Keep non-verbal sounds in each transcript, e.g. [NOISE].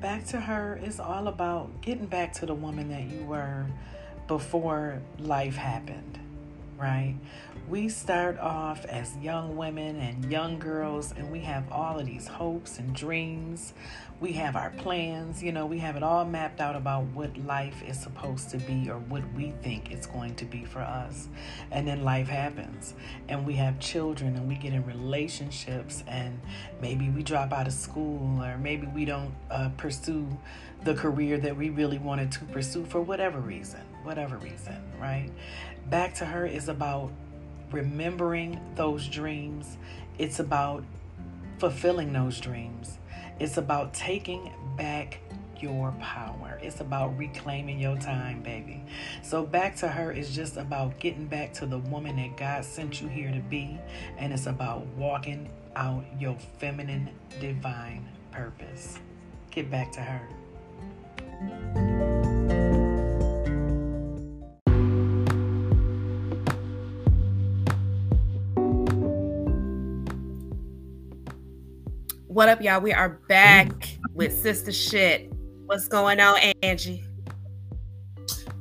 back to her is all about getting back to the woman that you were before life happened, right? We start off as young women and young girls, and we have all of these hopes and dreams. We have our plans, you know, we have it all mapped out about what life is supposed to be or what we think it's going to be for us. And then life happens, and we have children, and we get in relationships, and maybe we drop out of school, or maybe we don't uh, pursue the career that we really wanted to pursue for whatever reason, whatever reason, right? Back to her is about remembering those dreams. It's about fulfilling those dreams. It's about taking back your power. It's about reclaiming your time, baby. So, back to her is just about getting back to the woman that God sent you here to be. And it's about walking out your feminine, divine purpose. Get back to her. What up, y'all? We are back mm. with Sister Shit. What's going on, Angie?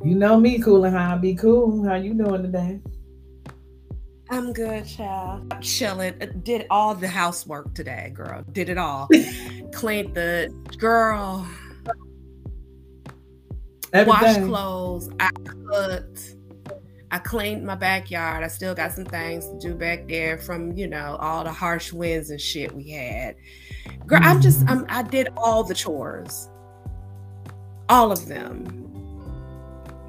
You know me, cool and how I be cool. How you doing today? I'm good, child. I'm chilling. Uh, did all the housework today, girl. Did it all. [LAUGHS] Cleaned the girl. Everything. Washed clothes. I cooked. I cleaned my backyard. I still got some things to do back there from, you know, all the harsh winds and shit we had. Girl, I'm just I'm I did all the chores. All of them.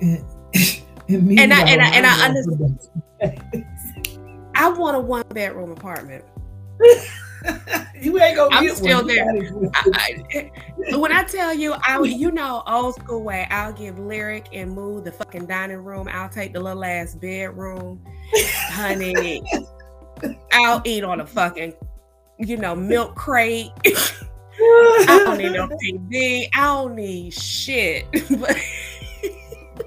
And, [LAUGHS] and, I and I and I understand. I want a one bedroom apartment. [LAUGHS] [LAUGHS] you ain't gonna I'm get still one. there. I, I, when I tell you, I you know old school way, I'll give lyric and move the fucking dining room. I'll take the little ass bedroom, honey. I'll eat on a fucking, you know, milk crate. [LAUGHS] I don't need no [LAUGHS] TV. I don't need shit. but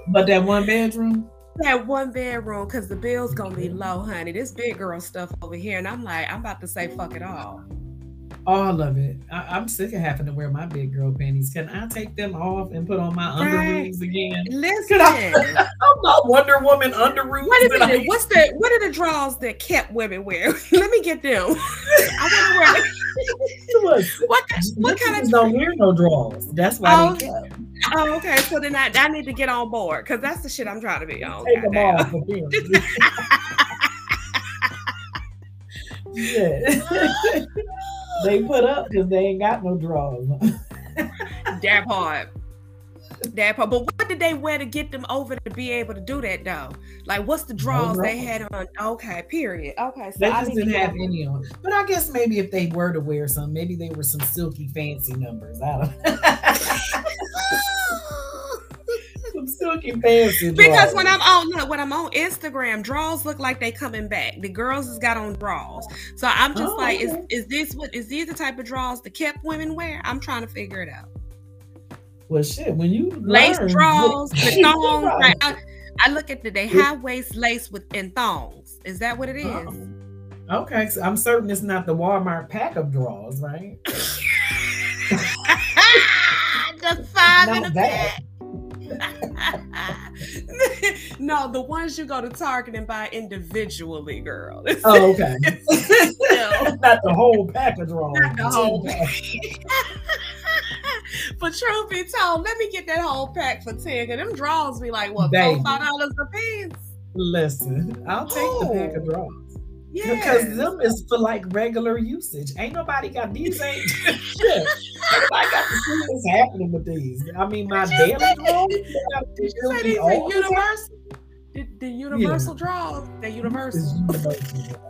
But that one bedroom. That one bedroom, because the bill's gonna be mm-hmm. low, honey. This big girl stuff over here, and I'm like, I'm about to say fuck it all. All of it. I, am sick of having to wear my big girl panties. Can I take them off and put on my Right. underoos again? Listen. I- [LAUGHS] I'm not Wonder Woman underoos. Wait a that I. What's the what are the draws that kept women wear? [LAUGHS] Let me get them. [LAUGHS] I want to wear. Look, What what kind of? don't wear no draws. That's why Oh, they kept. Oh, okay. So then I, I need to get on board because that's the shit I'm trying to be on. Take them off. for them. yeah. they put up because they ain't got no drawers. That part. That part. But what did they wear to get them over to be able to do that though? Like, what's the drawers they had on? Okay, period. Okay, so They I just didn't have any on. But I guess maybe if they were to wear some, maybe they were some silky fancy numbers. I don't [LAUGHS] [LAUGHS] fancy Because when I'm on look, when I'm on Instagram, draws look like they coming back. The girls has got on draws. So I'm just Oh, like, is okay. is this what is these the type of draws the kept women wear? I'm trying to figure it out. well, shit. When you Lace learn- draws, [LAUGHS] the thongs. Right. I, I look at the they high waist lace with and thongs. Is that what it oh, is? Oh. Okay, so I'm certain it's not the Walmart pack of draws, right? [LAUGHS] the five Not in a that. pack. No, the ones you go to Target and buy individually, girl. [LAUGHS] Oh, okay. [LAUGHS] Not the whole pack of drawers. Not the whole pack. [LAUGHS] but truth be told, let me get that whole pack for 10. Cause them draws be like what Baby. four, five dollars a piece. Listen, I'll take the pack of oh, drawers. Yeah. Because them is for like regular usage. Ain't nobody got these ain't shit. Nobody got to see what's happening with these. I mean my daily you say- drawers. they got to Did you say these are universal? The, the universal draws. They're It's universal. universal,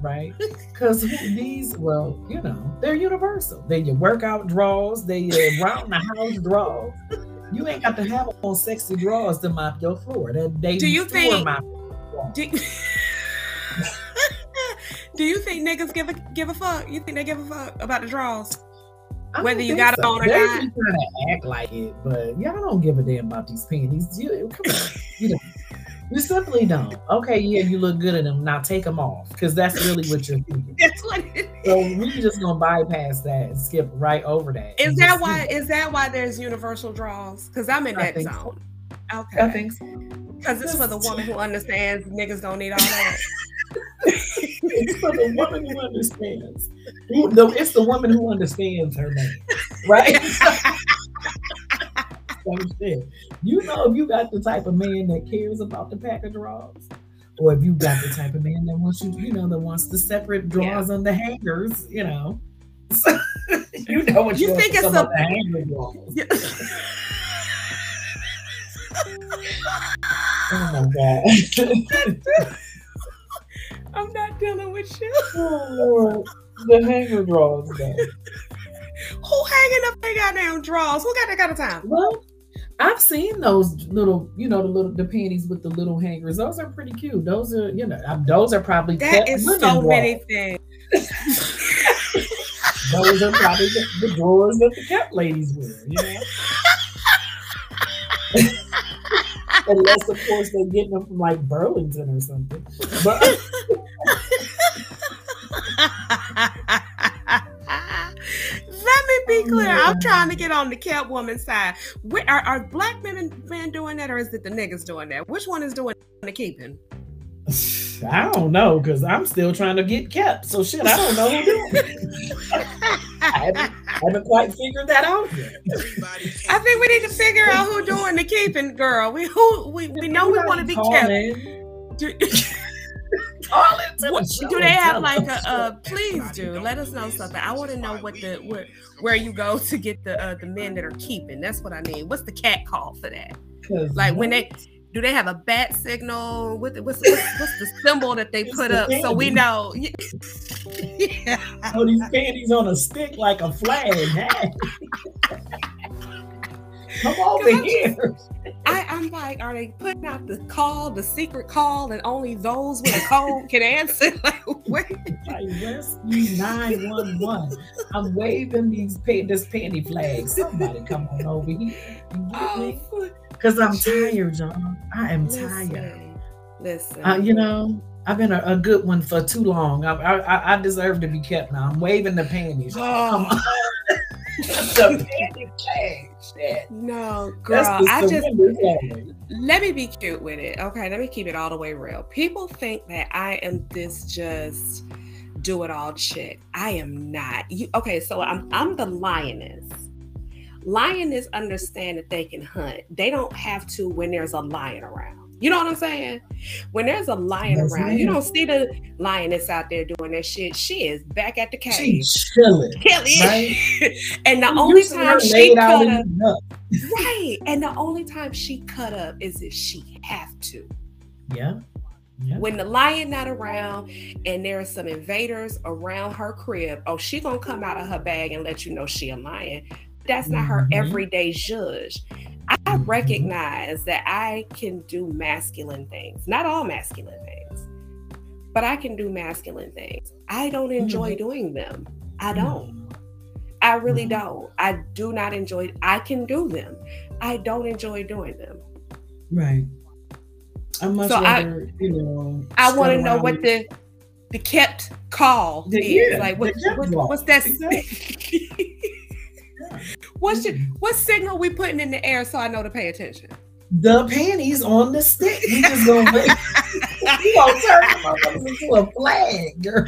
right? [LAUGHS] Because these, well, you know, they're universal. They're your workout draws. They your round the house draws. You ain't got to have them on sexy draws to mop your floor. That they Do you think- Do, [LAUGHS] do you think niggas give a give a fuck? You think they give a fuck about the draws? Whether you got it on or they not. to act like it, but y'all don't give a damn about these panties. You come on, [LAUGHS] you know, You simply don't. Okay, yeah, you look good in them. Now take them off because that's really what you're [LAUGHS] thinking. that's what it is. So we just gonna bypass that and skip right over that. Is that why? Is that why there's universal draws? Because I'm in that zone. So. Okay, I think so. Because it's for the woman who understands niggas don't need all that. [LAUGHS] it's for the woman who understands. It's the woman who understands her man, right? [LAUGHS] understand. You know if you got the type of man that cares about the pack of drawers, or if you got the type of man that wants you, you know, that wants the separate drawers yeah. on the hangers, you know. So, [LAUGHS] you know what you, you think it's a hanger drawers. Yeah. [LAUGHS] oh my god. [LAUGHS] I'm not dealing with you. Oh Lord. The hanger drawers though. Who hanging up their goddamn drawers? Who got that kind of time? Well, I've seen those little, you know, the little the panties with the little hangers. Those are pretty cute. Those are, you know, those are probably that is so many things. those are probably the, the drawers that the cat ladies wear. You know. [LAUGHS] Unless, of course, they're getting them from like Burlington or something. But [LAUGHS] [LAUGHS] be oh, clear. I'm trying to get on the cat woman side. Where, are, are black men and men doing that, or is it the niggas doing that? Which one is doing the keeping? [SIGHS] I don't know because I'm still trying to get kept. So shit, I don't know who doing [LAUGHS] I, haven't, I haven't quite figured that out yet. [LAUGHS] I think we need to figure out who doing the keeping, girl. We who we, we know we want to be kept. [LAUGHS] what, do they have like a, uh, please do. Let us know something. I want to know what the where, where you go to get the uh, the men that are keeping. That's what i need what's the cat call for that? Like when they do they have a bat signal? What's, what's, what's, what's the symbol that they put up so we know? [LAUGHS] Yeah. oh these panties on a stick like a flag [LAUGHS] Come over here. I, I'm like, are they putting out the call, the secret call, and only those with a code can answer? [LAUGHS] Like, wait. Like, rescue 911. I'm waving these this panty flag. Somebody come on over here. Because oh, I'm tired, John. I am listen, tired. Listen. Uh, you know, I've been a, a, good one for too long. I, I, I deserve to be kept now. I'm waving the panties. Oh. [LAUGHS] the panty flag. Shit. No, girl. I just let me be cute with it. Okay, let me keep it all the way real. People think that I am this just do it all chick. I am not. You okay? So I'm I'm the lioness. Lioness understand that they can hunt. They don't have to when there's a lion around. You know what I'm saying? When there's a lion That's around, you don't see the lioness out there doing that shit. She is back at the cave. She's chilling. Right? [LAUGHS] and the only time she cut up, right. And the only time she cut up is if she have to. Yeah. Yeah. When the lion not around and there are some invaders around her crib, oh, she gonna come out of her bag and let you know she a lion. That's not her mm-hmm. everyday judge. I recognize that I can do masculine things, not all masculine things, but I can do masculine things. I don't enjoy mm-hmm. doing them. I don't. I really mm-hmm. don't. I do not enjoy. I can do them. I don't enjoy doing them. Right. I much so rather, I, you know. I want to know what the the kept call the, is. Yeah, like what, what what's that? Exactly. [LAUGHS] What's your, mm-hmm. what signal we putting in the air so I know to pay attention? The panties on the stick. We just gonna [LAUGHS] we gonna turn them into a flag, girl.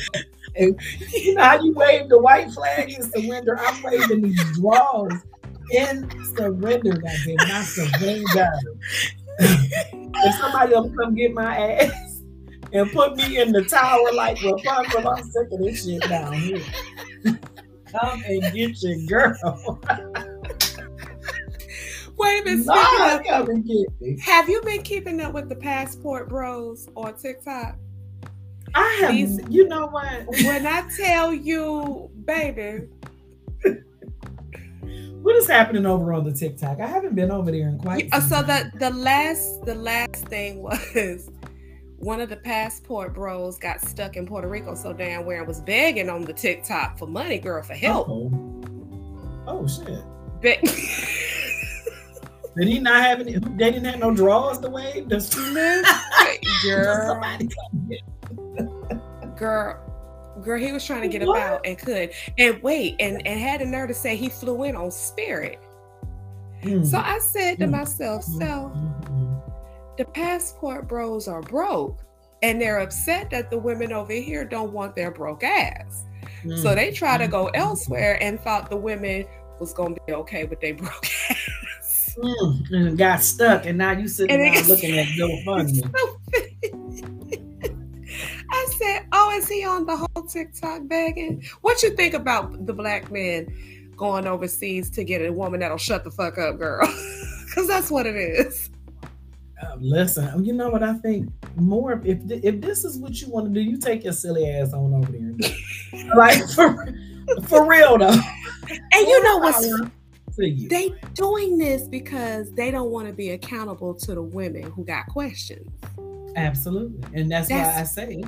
And you know how you wave the white flag in surrender? I'm waving these draws in surrender, goddamn, not surrender. if somebody else come get my ass and put me in the tower like Rapunzel, I'm sick of this shit down here. Come and get your girl. [LAUGHS] Wait a minute. Nah, come and get me. Have you been keeping up with the passport bros on TikTok? I have. These, you know what? When I tell you, baby. what is happening over on the TikTok? I haven't been over there in quite. Uh, so the the last the last thing [LAUGHS] was one of the passport bros got stuck in Puerto Rico so damn where I was begging on the TikTok for money, girl, for help. Uh-oh. Oh shit. Be- [LAUGHS] Did he not have any? They didn't have no drawers to wave. Just, girl, [LAUGHS] girl, girl. He was trying to get what? about and could and wait and and had a nerve to say he flew in on Spirit. Mm. So I said to mm. myself, so mm-hmm. the passport bros are broke and they're upset that the women over here don't want their broke ass. Mm. So they try to go elsewhere and thought the women was gonna be okay with their broke [LAUGHS] ass. Mm. And got stuck, and now you sitting there looking at [LAUGHS] Funny. I said, "Oh, is he on the whole TikTok begging? What you think about the black men going overseas to get a woman that'll shut the fuck up, girl? [LAUGHS] Because that's what it is." Uh, listen, you know what I think more if if this is what you want to do, you take your silly ass on over there. [LAUGHS] like for for real though. And you know what's they doing this because they don't want to be accountable to the women who got questions. Absolutely, and that's, that's why I say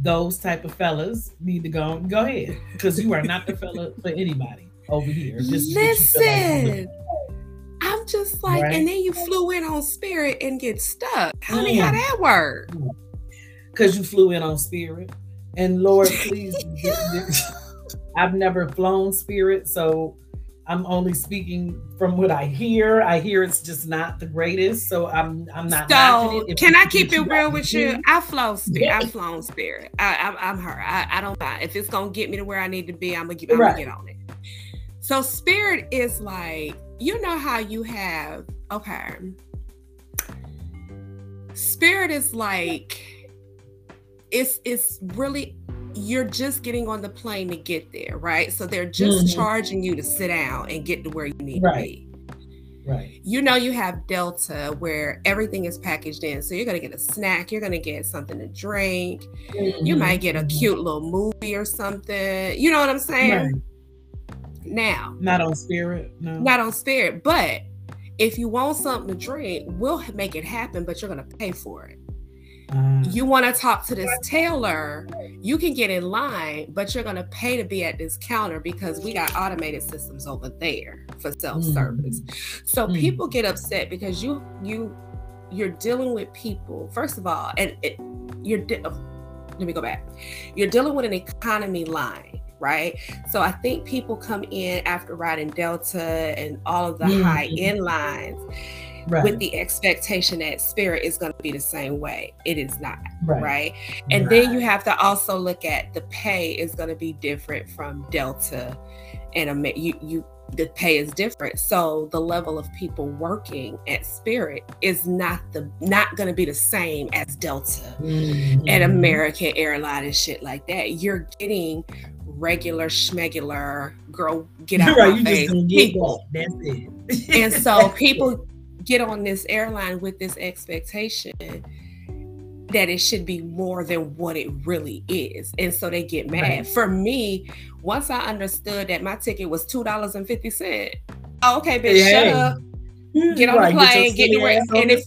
those type of fellas need to go go ahead because you are not the fella for anybody over here. Listen. I'm just like, right. and then you flew in on Spirit and get stuck. Honey, mm. how that work? Because you flew in on Spirit. And Lord, please, [LAUGHS] [LAUGHS] I've never flown Spirit, so I'm only speaking from what I hear. I hear it's just not the greatest, so I'm I'm not. So can I keep it real with you? I flown spirit. I've flown spirit. I, am her. I, I don't mind if it's gonna get me to where I need to be. I'm gonna, I'm right. gonna get on it. So spirit is like you know how you have okay spirit is like it's it's really you're just getting on the plane to get there right so they're just mm-hmm. charging you to sit down and get to where you need right. to be Right. You know, you have Delta where everything is packaged in. So you're going to get a snack, you're going to get something to drink, mm-hmm. you might get a cute little movie or something. You know what I'm saying? Right now. Not on spirit. No. Not on spirit. But if you want something to drink, we'll make it happen, but you're gonna pay for it. Uh, you want to talk to this tailor, you can get in line, but you're going to pay to be at this counter because we got automated systems over there for self-service. Mm, so mm. people get upset because you you you're dealing with people. First of all, and it, you're de- oh, let me go back. You're dealing with an economy line right? So I think people come in after riding Delta and all of the mm-hmm. high end lines right. with the expectation that Spirit is going to be the same way. It is not, right? right? And right. then you have to also look at the pay is going to be different from Delta and a you you the pay is different so the level of people working at spirit is not the not going to be the same as delta mm-hmm. and american airline and shit like that you're getting regular schmegular girl get out right, my face people. That's it. and so [LAUGHS] people get on this airline with this expectation that it should be more than what it really is. And so they get mad. Right. For me, once I understood that my ticket was two dollars and fifty cent, oh, okay, bitch, hey, shut up. Get on right, the plane, get, get your and if,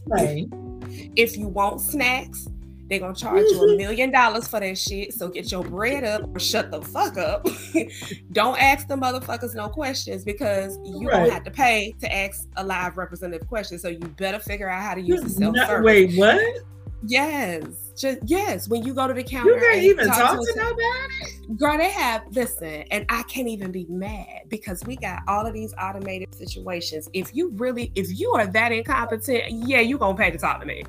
if you want snacks, they're gonna charge you a mm-hmm. million dollars for that shit. So get your bread up or shut the fuck up. [LAUGHS] don't ask the motherfuckers no questions because you right. don't have to pay to ask a live representative question. So you better figure out how to use the self service. Wait, what? Yes. Just yes. When you go to the counter, you can't even talk, talk to, to nobody. Girl, they have listen, and I can't even be mad because we got all of these automated situations. If you really, if you are that incompetent, yeah, you gonna pay to talk to me.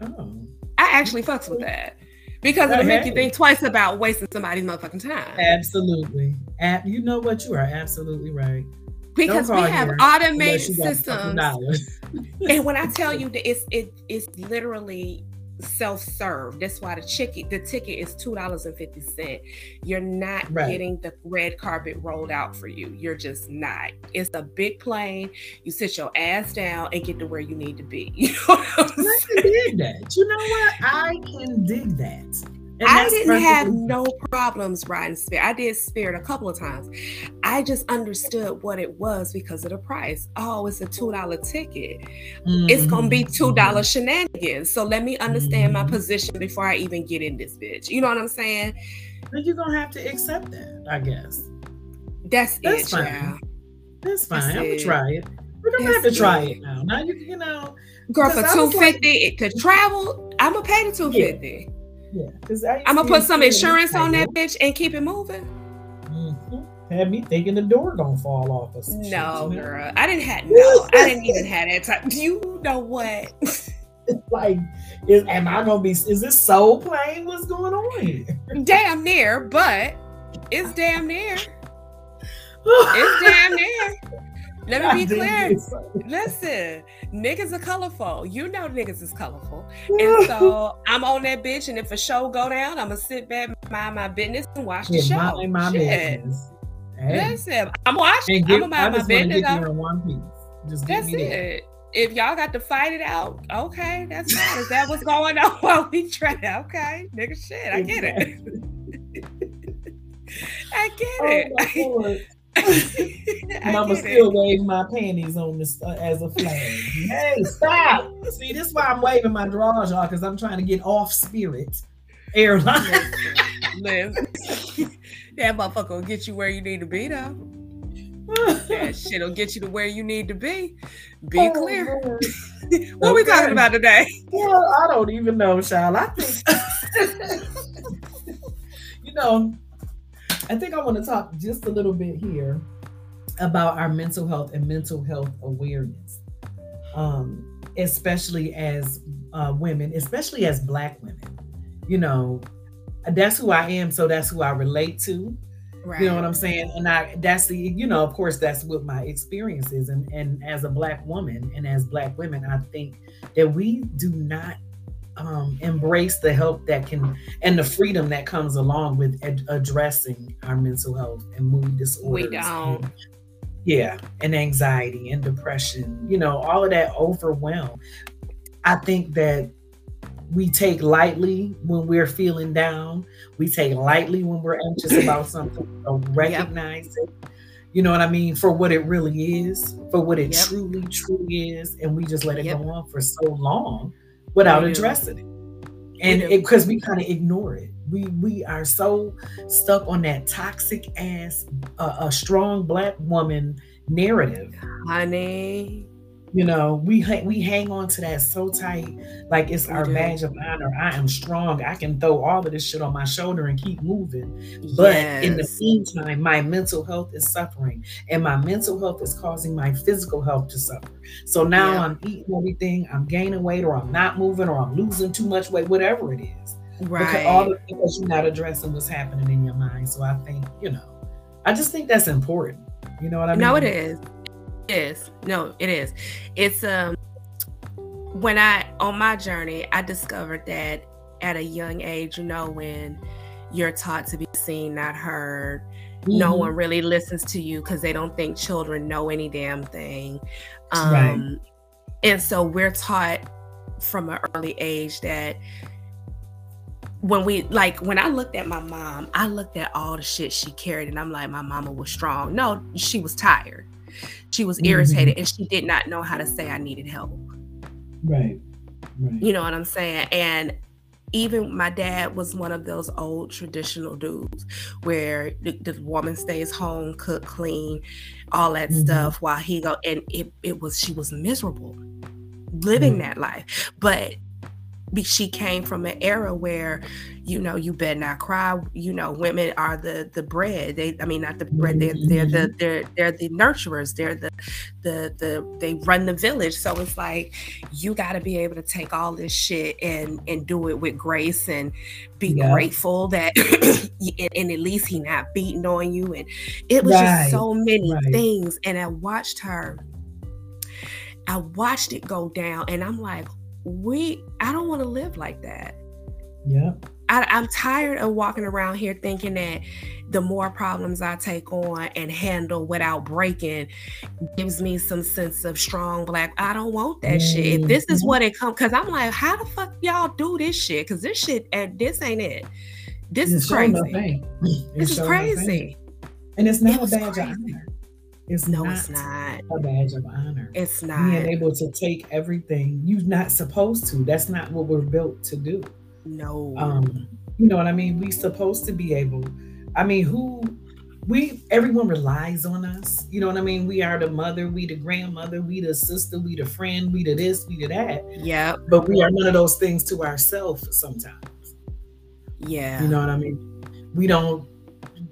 Oh. I actually fucks with that because it'll make you think twice about wasting somebody's motherfucking time. Absolutely. You know what? You are absolutely right. Because we have automated systems. and when I [LAUGHS] tell you that it's it, it's literally self-serve. That's why the ticket the ticket is two dollars and fifty cent. You're not right. getting the red carpet rolled out for you. You're just not. It's a big plane. You sit your ass down and get to where you need to be. [LAUGHS] You know I can dig that. You know what? I can dig that. I didn't have no problems riding Spirit. I did Spirit a couple of times. I just understood what it was because of the price. Oh, it's a two dollar ticket. Mm-hmm. It's gonna be two dollar shenanigans. So let me understand mm-hmm. my position before I even get in this bitch. You know what I'm saying? Then you're gonna have to accept that, I guess. That's, That's it, fine. That's fine. That's I'm gonna try it. We're gonna have to try it now. Now you you know, girl for two fifty like, to travel. I'm gonna pay the two fifty. Yeah, I'm gonna put some insurance on that bitch and keep it moving. Mm-hmm. Had me thinking the door gonna fall off. Us no, shit, girl, I didn't have no. I didn't even [LAUGHS] have that time. Do you know what? [LAUGHS] like, is am I gonna be? Is this so plain? What's going on here? Damn near, but it's damn near. [LAUGHS] it's damn near. Let me be clear. Listen, niggas are colorful. You know niggas is colorful. And so I'm on that bitch, and if a show go down, I'm gonna sit back, mind my business, and watch the yeah, show. Mind my Shit. business. Hey. Listen, I'm watching. Get, I'm gonna mind my business. Get in one piece. Just that's it. If y'all got to fight it out, okay, that's fine. Is that what's going [LAUGHS] on while we try? Okay, nigga, shit, I get it. [LAUGHS] I get oh it. [LAUGHS] [LAUGHS] and I'ma still wave my panties on this uh, as a flag. hey, stop! See, this is why I'm waving my drawers, y'all, because I'm trying to get off spirit airline. That motherfucker will get you where you need to be, though. that [LAUGHS] shit'll get you to where you need to be. Be oh, clear. [LAUGHS] what okay. are we talking about today? Well, I don't even know, Shal. I think you know I think I want to talk just a little bit here about our mental health and mental health awareness, um, especially as uh, women, especially as Black women. You know, that's who I am, so that's who I relate to. Right. You know what I'm saying? And I that's the, you know, of course, that's what my experience is. And and as a black woman and as black women, I think that we do not um, embrace the help that can and the freedom that comes along with ad- addressing our mental health and mood disorders. We don't. And, yeah, and anxiety and depression, you know, all of that overwhelm. I think that we take lightly when we're feeling down. We take lightly when we're anxious [COUGHS] about something. So recognize yep. it. You know what I mean? For what it really is, for what it yep. truly, truly is. And we just let it yep. go on for so long without addressing it. And because we kind of ignore it. We we are so stuck on that toxic ass uh, a strong black woman narrative. Honey, you know, we we hang on to that so tight, like it's we our do. badge of honor. I am strong. I can throw all of this shit on my shoulder and keep moving. But yes. in the meantime, my mental health is suffering, and my mental health is causing my physical health to suffer. So now yeah. I'm eating everything. I'm gaining weight, or I'm not moving, or I'm losing too much weight, whatever it is. Right. Because all the because you're not addressing what's happening in your mind. So I think you know, I just think that's important. You know what I mean? No, it is is no it is it's um when i on my journey i discovered that at a young age you know when you're taught to be seen not heard mm-hmm. no one really listens to you because they don't think children know any damn thing um right. and so we're taught from an early age that when we like when I looked at my mom, I looked at all the shit she carried and I'm like, my mama was strong. No, she was tired. She was irritated mm-hmm. and she did not know how to say I needed help. Right. Right. You know what I'm saying? And even my dad was one of those old traditional dudes where the, the woman stays home, cook, clean, all that mm-hmm. stuff while he go and it, it was she was miserable living mm-hmm. that life. But she came from an era where you know you better not cry you know women are the the bread they i mean not the bread they're they're the mm-hmm. they're they're the nurturers they're the the the they run the village so it's like you got to be able to take all this shit and and do it with grace and be yeah. grateful that [COUGHS] and, and, at least he not beating on you and it was right. just so many right. things and i watched her I watched it go down and I'm like, we I don't want to live like that. Yeah. I, I'm tired of walking around here thinking that the more problems I take on and handle without breaking gives me some sense of strong black. I don't want that mm-hmm. shit. If this is mm-hmm. what it comes, because I'm like, how the fuck y'all do this shit? Because this shit, and this ain't it. This it's is crazy. This is crazy. And it's not it a badge of honor. It's no, not it's not a badge of honor. It's not being able to take everything. You're not supposed to. That's not what we're built to do. No. Um, you know what I mean? We supposed to be able. I mean, who we everyone relies on us. You know what I mean? We are the mother, we the grandmother, we the sister, we the friend, we the this, we the that. Yeah. But we are none of those things to ourselves sometimes. Yeah. You know what I mean? We don't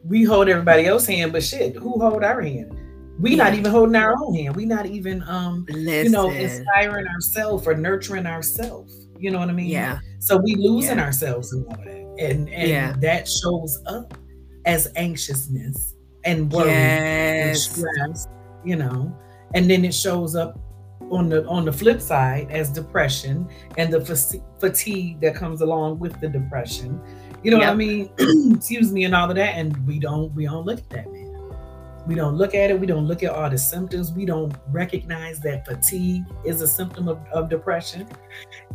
we hold everybody else's hand, but shit, who hold our hand? We Yeah. not even holding our own hand. We're not even um, Listen. you know, inspiring ourselves or nurturing ourselves. You know what I mean? yeah. So we losing Yeah. ourselves in all of that. And and Yeah. that shows up as anxiousness and worry and Yes. stress, you know. And then it shows up on the on the flip side as depression and the fas- fatigue that comes along with the depression. You know what I mean? [CLEARS THROAT] Excuse me and all of that. And we don't we don't look at that, man. We don't look at it. We don't look at all the symptoms. We don't recognize that fatigue is a symptom of, of depression.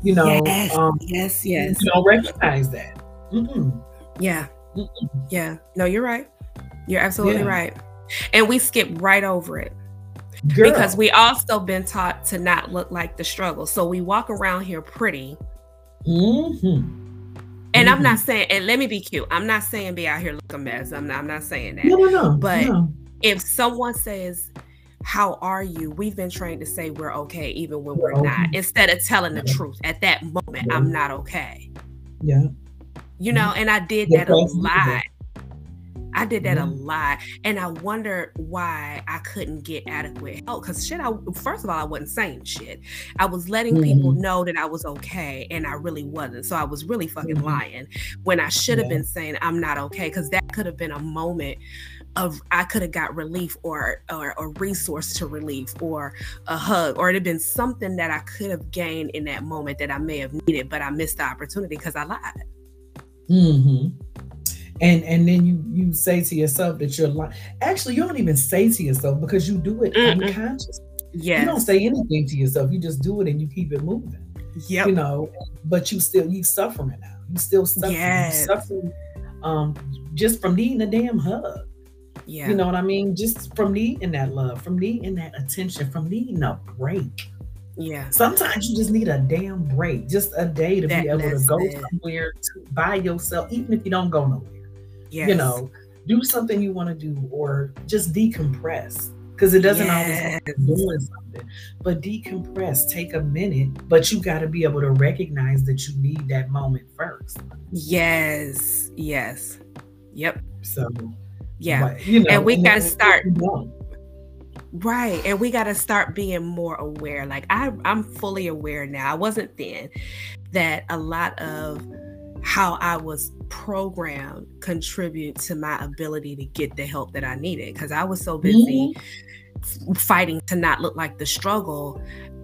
You know, yes. um, yes. Yes. you don't recognize that. Mm-mm. Yeah. Mm-mm. Yeah. No, you're right. You're absolutely Yeah. right. And we skip right over it Girl. because we also been taught to not look like the struggle. So we walk around here pretty. Mhm. And I'm Mhm. not saying, and let me be cute. I'm not saying be out here look a mess. I'm not, I'm not saying that. No, no, no. But- no. If someone says, How are you? We've been trained to say we're okay, even when we're We're not, okay. instead of telling the Yeah. truth. At that moment, Yeah. I'm not okay. yeah. You know, and I did that a lot. I did that a lot, and I wondered why I couldn't get adequate help. Because shit, I first of all, I wasn't saying shit. I was letting people Mhm. know that I was okay, and I really wasn't. So I was really fucking Mhm. lying when I should have Yeah. been saying I'm not okay. Because that could have been a moment of I could have got relief or or a resource to relief or a hug or it had been something that I could have gained in that moment that I may have needed, but I missed the opportunity because I lied. hmm And and then you you say to yourself that you're lying. Actually, you don't even say to yourself because you do it Mm-mm. unconscious. Yes. You don't say anything to yourself. You just do it and you keep it moving. Yeah. You know, but you still you suffering now. You still suffering. Yes. You suffering um just from needing a damn hug. Yeah. You know what I mean? Just from needing that love, from needing that attention, from needing a break. yeah. Sometimes you just need a damn break, just a day to That- be able to go it. somewhere to, by yourself, even if you don't go nowhere. Yes. You know, do something you want to do or just decompress. Because it doesn't always have to be doing something, but decompress, take a minute, but you got to be able to recognize that you need that moment first. Yes. Yes. Yep. So, Yeah. you know, And we gotta start- Right. And we got to start being more aware. Like I I'm fully aware now. I wasn't then that a lot of how I was programmed contribute to my ability to get the help that I needed because I was so busy f- fighting to not look like the struggle.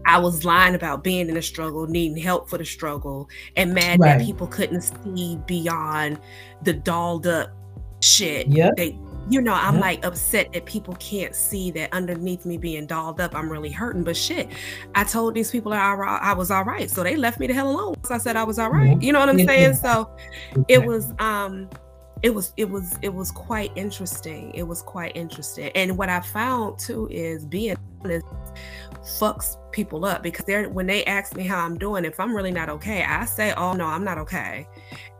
I was lying about being in a struggle, needing help for the struggle, and mad that people couldn't see beyond the dolled up shit. Yeah. They, you know, I'm like upset that people can't see that underneath me being dolled up, I'm really hurting. But shit, I told these people I, I was all right, so they left me the hell alone. Once I said I was all right, you know what I'm Yeah. saying? So it was um it was it was it was quite interesting it was quite interesting and what i found too is being honest fucks people up because they're when they ask me how i'm doing if i'm really not okay i say oh no i'm not okay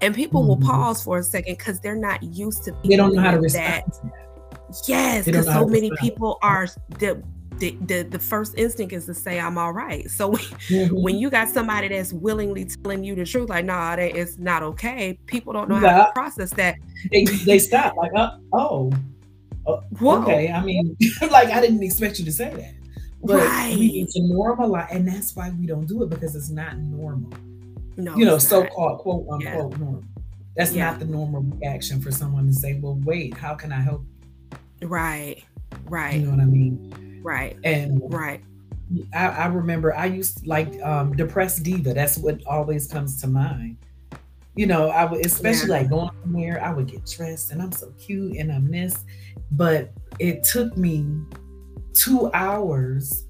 and people will Mhm. pause for a second because they're not used to They don't know how to respond. that. yes because so many respond. people are the, the the the first instinct is to say i'm all right so Mhm. when you got somebody that's willingly telling you the truth, like, nah, that it's not okay. People don't know how to process that. they, they stop like, uh, oh, oh, okay. I mean, [LAUGHS] like I didn't expect you to say that, but Right. we need to normalize, and that's why we don't do it because it's not normal. No, you know, so-called quote Yeah. unquote normal. That's Yeah. not the normal reaction for someone to say, "Well, wait, how can I help?" Right, right, You know what I mean? right, And right. I, I remember I used to like um, depressed diva. That's what always comes to mind. You know, I would especially Yeah. like going somewhere. I would get dressed, and I'm so cute, and I'm this. But it took me two hours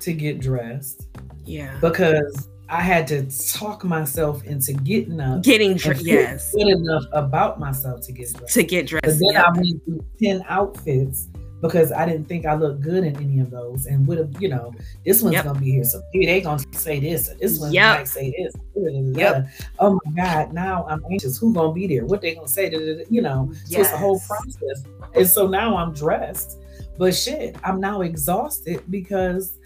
to get dressed Yeah. because I had to talk myself into getting up. Getting dressed, yes. good enough about myself to get dressed. To get But dressed. then yeah. I went through 10 outfits because I didn't think I looked good in any of those. And would have, you know, this one's Yep. gonna be here. So they gonna say this, this one Yep. might say this. Yep. Oh my God, now I'm anxious. Who gonna be there? What they gonna say? You know, so it's a whole process. And so now I'm dressed, but shit, I'm now exhausted because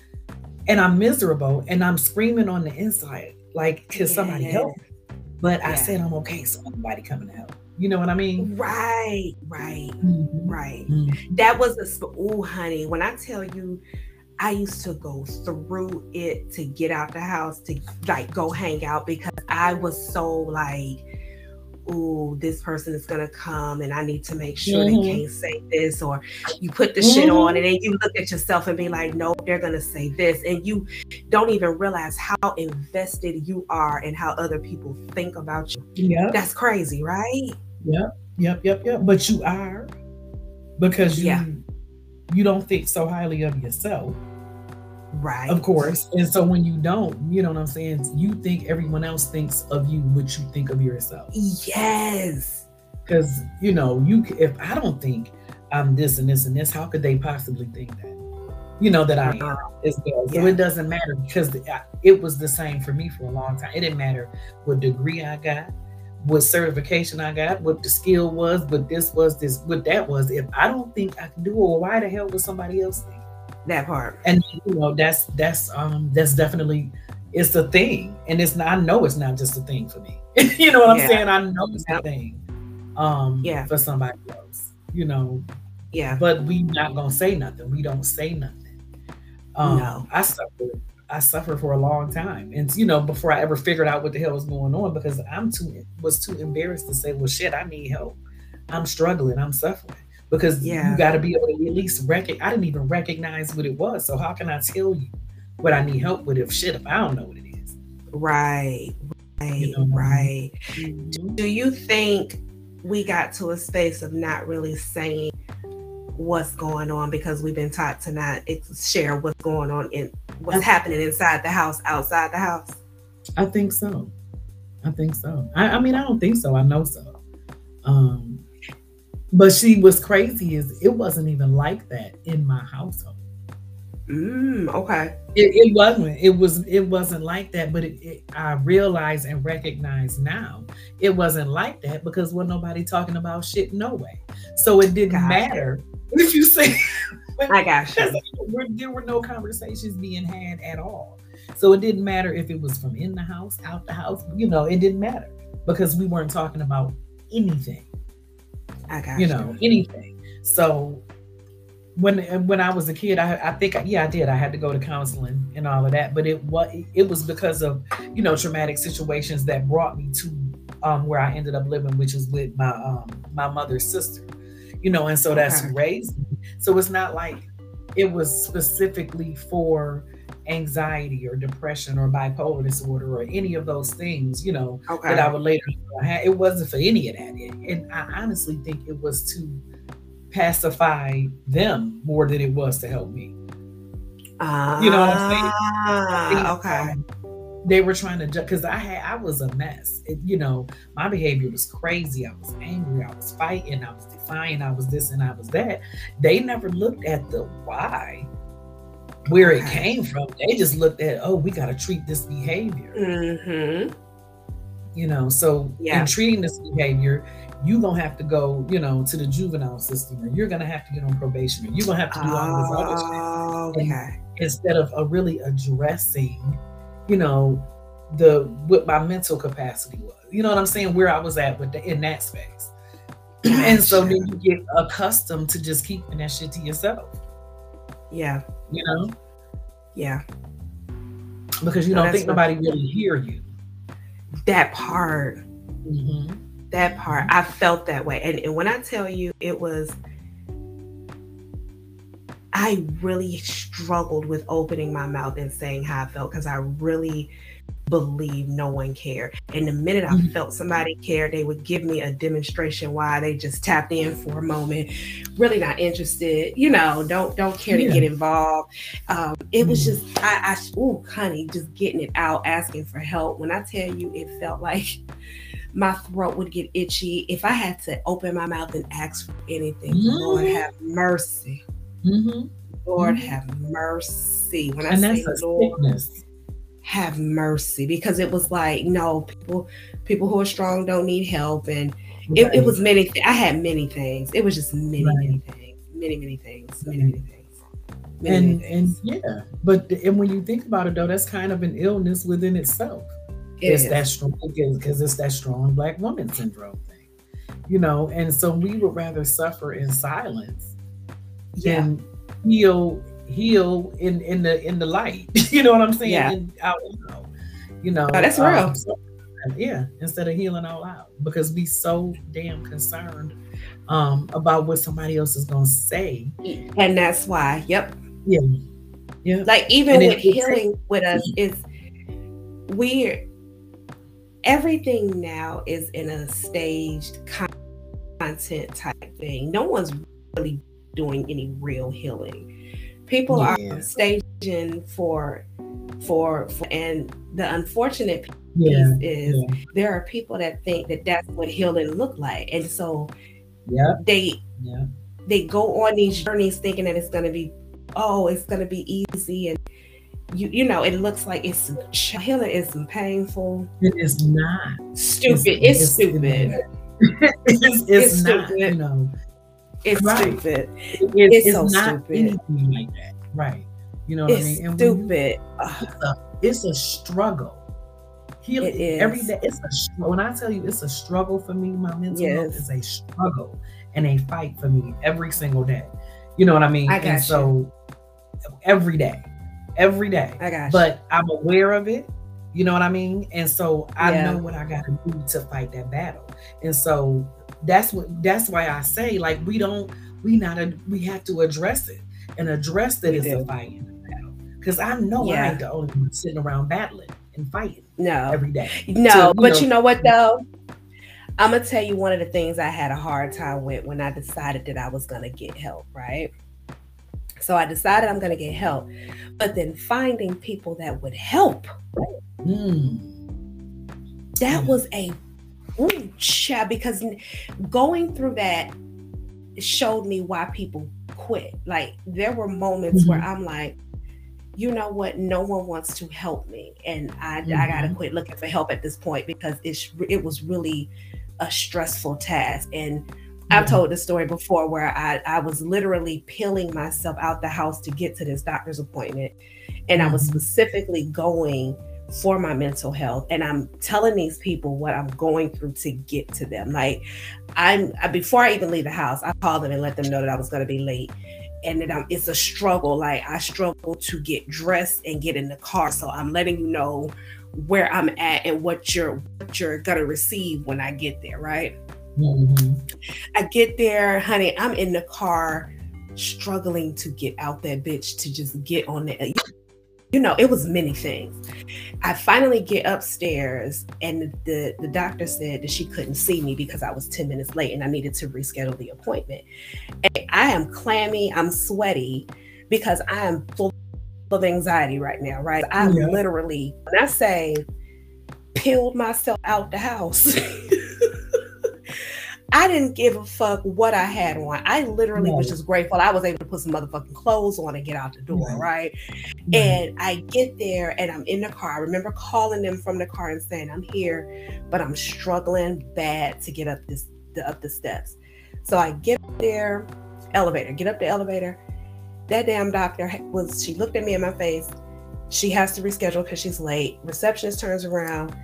and I'm miserable and I'm screaming on the inside, like, can somebody Yeah. help? But I said I'm okay, so nobody coming to help. You know what I mean? Right, right, Mhm. right. Mhm. That was a sp- ooh, honey. When I tell you, I used to go through it to get out the house to like go hang out because I was so like, ooh, this person is gonna come and I need to make sure Mhm. they can't say this, or you put the shit Mhm. on and then you look at yourself and be like, no, they're gonna say this, and you don't even realize how invested you are and how other people think about you. Yep, That's crazy, right? yep, yep, yep, yep. But you are because you Yeah. you don't think so highly of yourself, Right. of course. And so when you don't, you know what I'm saying, you think everyone else thinks of you what you think of yourself. Yes. Because you know, you if I don't think I'm this and this and this, how could they possibly think that? You know that I am as well. So Yeah. it doesn't matter because the- I- it was the same for me for a long time. It didn't matter what degree I got, what certification I got, what the skill was, what this was, this what that was. If I don't think I can do it, well, why the hell would somebody else think? That part. And you know, that's that's um that's definitely it's a thing. And it's not I know it's not just a thing for me. [LAUGHS] you know what I'm saying? I know it's a thing um Yeah. for somebody else. You know, Yeah. but we not gonna say nothing. We don't say nothing. Um No. I suffered I suffered for a long time. And you know, before I ever figured out what the hell was going on, because I'm too was too embarrassed to say, well shit, I need help. I'm struggling, I'm suffering. Because Yeah. you gotta be able to at least recognize I didn't even recognize what it was. So how can I tell you what I need help with if shit if I don't know what it is? Right. Right. You know? Right. Mhm. Do you think we got to a space of not really saying what's going on because we've been taught to not share what's going on in what's happening inside the house, outside the house? I think so. I think so. I, I mean, I don't think so. I know so. Um, but she was crazy. Is it wasn't even like that in my household. Mm, okay. It, it wasn't. It was. It wasn't like that. But it, it, I realize and recognize now it wasn't like that because wasn't nobody talking about shit. No way. So it didn't matter [LAUGHS] if you say. I got you. [LAUGHS] There were no conversations being had at all. So it didn't matter if it was from in the house, out the house, you know, it didn't matter because we weren't talking about anything, I got you know, anything. So when when I was a kid, I, I think yeah, I did. I had to go to counseling and all of that, but it was it was because of you know traumatic situations that brought me to um, where I ended up living, which is with my um, my mother's sister, you know, and so that's Okay. raised me. So it's not like it was specifically for anxiety or depression or bipolar disorder or any of those things, you know, Okay. that I would later have. It wasn't for any of that. And- And I honestly think it was to pacify them more than it was to help me. You know what I'm saying? Ah, okay. um, they were trying to because I had I was a mess. It- you know, my behavior was crazy. I was angry. I was fighting. I was defying. I was this and I was that. They never looked at the why, where it came from. They just looked at oh, we got to treat this behavior. Mm-hmm. You know, so Yeah. in treating this behavior, you're gonna have to go, you know, to the juvenile system, or you're gonna have to get on probation, or you're gonna have to do all this other Oh, okay. instead of uh, really addressing, you know, the what my mental capacity was. You know what I'm saying? Where I was at with the, in that space. [CLEARS THROAT] and so then you get accustomed to just keeping that shit to yourself, Yeah. you know, Yeah. because you No, don't think nobody really hear you. That part. Mhm. that part i felt that way and, and when i tell you it was i really struggled with opening my mouth and saying how i felt because i really believed no one cared and the minute i Mhm. felt somebody cared they would give me a demonstration why they just tapped in for a moment really not interested you know don't don't care Yeah. to get involved um, it was Mhm. just i i oh honey just getting it out asking for help when i tell you it felt like [LAUGHS] my throat would get itchy if I had to open my mouth and ask for anything. Lord Mhm. have mercy. Mm-hmm. Lord Mhm. have mercy. When I And say Lord sickness. Have mercy, because it was like, no, people people who are strong don't need help. And it, it was many th- I had many things. It was just many, Right. many things. Many, many things. Many, many things. Many, and many and yeah, but and when you think about it though, that's kind of an illness within itself. It it's is. that strong because it's that strong black woman syndrome thing, you know. And so we would rather suffer in silence yeah. than heal heal in in the in the light. [LAUGHS] you know what I'm saying? Yeah. And out you know. Oh, that's um, real. so- yeah, instead of healing all out because we so damn concerned um about what somebody else is gonna say. And that's why, yep. Yeah. Yeah. Like even And with it- it healing with us, it's weird. Everything now is in a staged content type thing. No one's really doing any real healing. People Yeah. are staging for, for for and the unfortunate piece Yeah. is Yeah. there are people that think that that's what healing look like, and so Yeah. they Yeah. they go on these journeys thinking that it's going to be oh it's going to be easy and you you know it looks like it's healing is painful It is not. stupid it's, it's- stupid [LAUGHS] it's, it's, It's not, stupid. you know, it's Right. stupid it- It's it's, so not stupid. anything like that. Right. You know what it's I mean? And when you- stupid it's, a, it's a struggle. Healing It is. every day. It's a when I tell you it's a struggle for me, my mental health is a struggle and a fight for me every single day. You know what I mean? I got and you. so every day. Every day. i got you. but I'm aware of it. You know what I mean? And so I Yeah. know what I got to do to fight that battle. And so that's what that's why I say like we don't we not a, we have to address it and address that it's a fight and a battle. Because I know I Yeah. ain't the only one sitting around battling and fighting no every day. no So, but know- you know what though i'm gonna tell you one of the things i had a hard time with when i decided that i was gonna get help right so i decided i'm gonna get help but then finding people that would help Mm. that Yeah. was a ooh, child, because going through that showed me why people quit. Like there were moments where I'm like, you know what? No one wants to help me, and I I gotta Mhm. quit looking for help at this point because it's it was really a stressful task and. I've told this story before where I, I was literally peeling myself out the house to get to this doctor's appointment. And I was Mhm. specifically going for my mental health and i'm telling these people what i'm going through to get to them like i'm I- before i even leave the house i call them and let them know that i was going to be late and that I'm, it's a struggle like i struggle to get dressed and get in the car so i'm letting you know where i'm at and what you're what you're going to receive when i get there right Mhm. I get there, honey. I'm in the car, struggling to get out that bitch to just get on the. You know, it was many things. I finally get upstairs, and the the doctor said that she couldn't see me because I was ten minutes late, and I needed to reschedule the appointment. And I am clammy. I'm sweaty because I am full of anxiety right now. Right, I Yeah. literally, when I say, peeled myself out the house. [LAUGHS] I didn't give a fuck what I had on. I literally was just grateful I was able to put some motherfucking clothes on and get out the door, Right. And I get there and I'm in the car. I remember calling them from the car and saying, I'm here, but I'm struggling bad to get up this the, up the steps. So I get there, elevator, get up the elevator. That damn doctor was she looked at me in my face. She has to reschedule because she's late. Receptionist turns around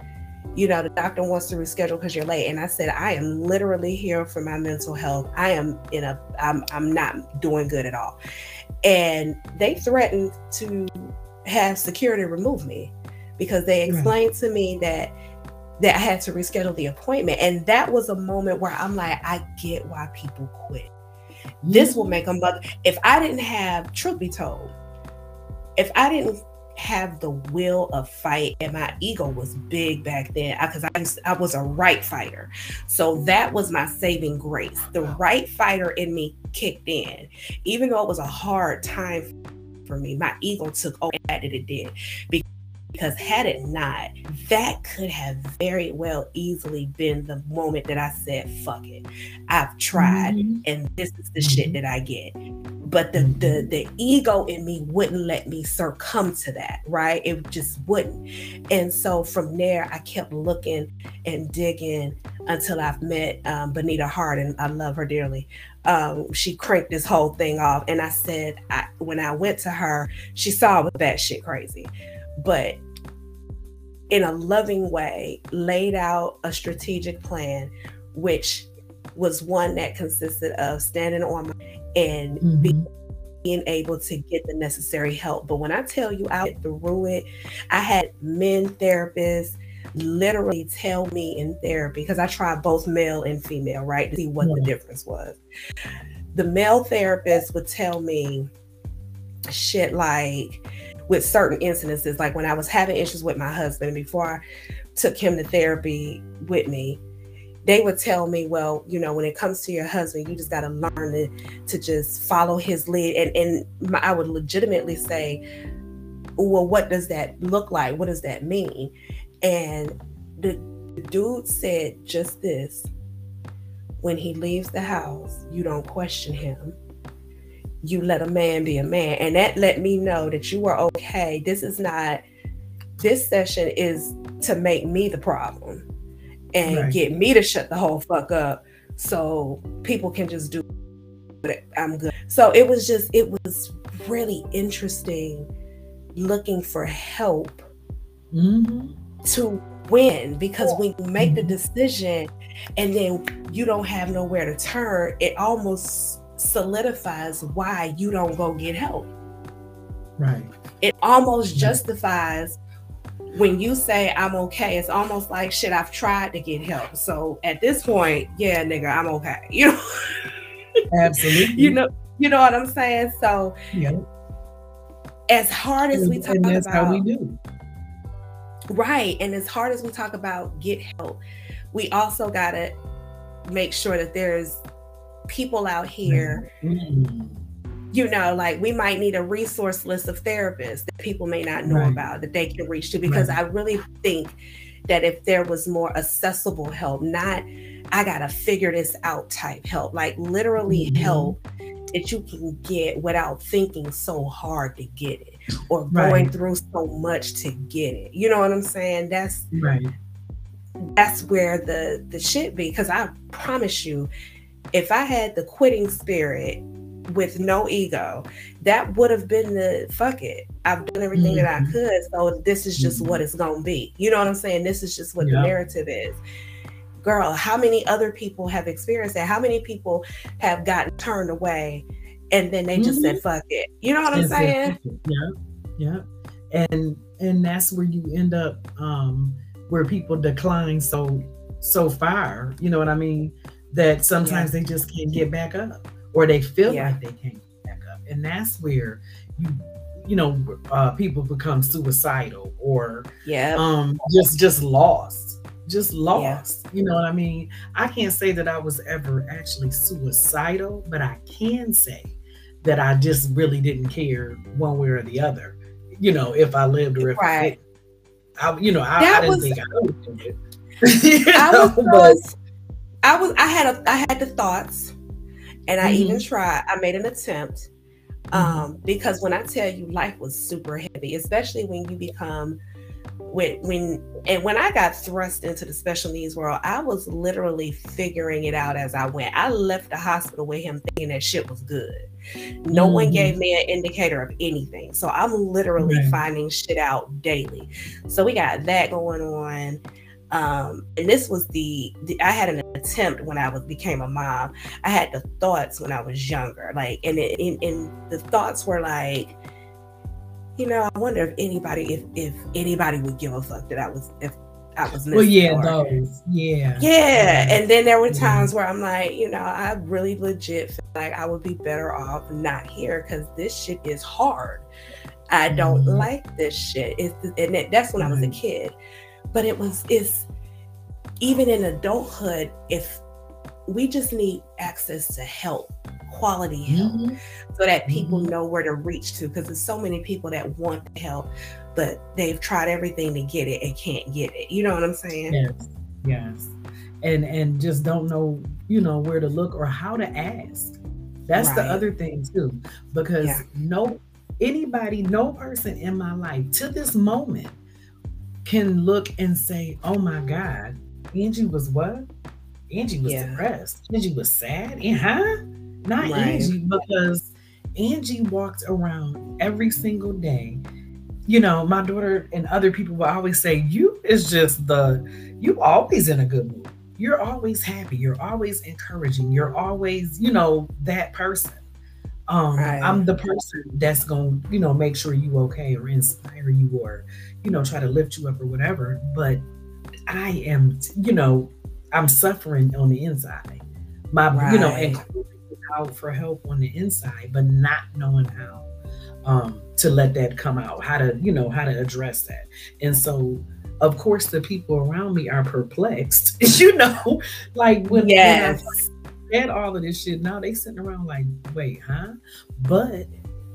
you know, the doctor wants to reschedule because you're late. And I said, I am literally here for my mental health. I am in a, I'm, I'm not doing good at all. And they threatened to have security remove me because they Right. explained to me that that I had to reschedule the appointment. And that was a moment where I'm like, I get why people quit. This will mm. make a mother. If I didn't have, truth be told, if I didn't have the will of fight and my ego was big back then because I, used- I was a right fighter so that was my saving grace the right fighter in me kicked in even though it was a hard time for me my ego took over that it did because had it not that could have very well easily been the moment that i said fuck it i've tried Mhm. and this is the shit Mhm. that I get. But the, the the ego in me wouldn't let me succumb to that right? It just wouldn't. And so from there i kept looking and digging until i've met um, benita hart and i love her dearly. Um, she cranked this whole thing off. And i said I, when i went to her she saw was that shit crazy. But in a loving way laid out a strategic plan which was one that consisted of standing on my and mm-hmm. being, being able to get the necessary help. But when I tell you I went through it, I had men therapists literally tell me in therapy because I tried both male and female, right, to see what yeah. the difference was. The male therapist would tell me shit like with certain incidences, like when I was having issues with my husband before I took him to therapy with me, they would tell me, well, you know, when it comes to your husband, you just got to learn to, just follow his lead. And, and I would legitimately say, well, what does that look like? What does that mean? And the dude said just this when he leaves the house, you don't question him. You let a man be a man. And that let me know that you are okay. This is not, this session is to make me the problem and right. get me to shut the whole fuck up so people can just do it. I'm good. So it was just, it was really interesting looking for help mm-hmm. to win because when you make the mm-hmm. decision and then you don't have nowhere to turn, it almost solidifies why you don't go get help. Right. It almost justifies when you say I'm okay, it's almost like shit, I've tried to get help. So at this point, yeah, nigga, I'm okay. [LAUGHS] You know? Absolutely. you know, you know what I'm saying? So yeah. as hard as we talk and that's about how we do. Right. And as hard as we talk about get help, we also gotta make sure that there's people out here mm-hmm you know, like we might need a resource list of therapists that people may not know right. about that they can reach to because right. I really think that if there was more accessible help, not I gotta figure this out type help, like literally mm-hmm. help that you can get without thinking so hard to get it or going through so much to get it. You know what I'm saying? That's right. That's where the the shit be because I promise you, if I had the quitting spirit with no ego. That would have been the fuck it. I've done everything mm-hmm. that I mm-hmm. could. So this is just mm-hmm. what it's gonna be. You know what I'm saying? This is just what the narrative is. Girl, how many other people have experienced that? How many people have gotten turned away and then they mm-hmm. just said mm-hmm. fuck it? You know what I'm saying? Yeah. Yeah. And and that's where you end up um where people decline so so far, you know what I mean? That sometimes yeah. they just can't get back up or they feel yeah. like they can't get back up. And that's where you you know uh, people become suicidal or yeah um just just lost just lost yeah. you know what i mean i can't say that i was ever actually suicidal but i can say that i just really didn't care one way or the other you know if i lived or if right. i, I you know i, I didn't was, think i would it I [LAUGHS] was, I was i had a i had the thoughts and I mm-hmm. even tried, I made an attempt. Mm-hmm. Um, because when I tell you life was super heavy, especially when you become when when and when I got thrust into the special needs world, I was literally figuring it out as I went. I left the hospital with him thinking that shit was good. No mm-hmm. one gave me an indicator of anything. So I'm literally right. finding shit out daily. So we got that going on um and this was the, the, i had an attempt when i was became a mom. I had the thoughts when i was younger like and it, and, and the thoughts were like you know i wonder if anybody if if anybody would give a fuck that i was if i was well yeah those yeah. Yeah and then there were times yeah. where i'm like you know i really legit feel like i would be better off not here because this shit is hard. I don't mm-hmm. like this shit. It's, and it, that's when mm-hmm. i was a kid but it was is even in adulthood if we just need access to help quality help mm-hmm. so that people mm-hmm. know where to reach to because there's so many people that want help but they've tried everything to get it and can't get it you know what i'm saying yes yes and and just don't know you know where to look or how to ask That's right. the other thing too, because yeah. no anybody, no person in my life to this moment can look and say, "Oh my God, Angie was what? Angie was yeah. depressed. Angie was sad. And huh? Not right. Angie because Angie walked around every single day. You know, my daughter and other people will always say, "You is just the you always in a good mood. You're always happy. You're always encouraging. You're always, you know, that person." Um, right. I'm the person that's going to, you know, make sure you okay or inspire you or, you know, try to lift you up or whatever. But I am, you know, I'm suffering on the inside. My, right. you know, and out for help on the inside, but not knowing how um, to let that come out, how to, you know, how to address that. And so, of course, the people around me are perplexed. [LAUGHS] you know, like when, yes. when said all of this shit. Now they sitting around like, wait, huh? But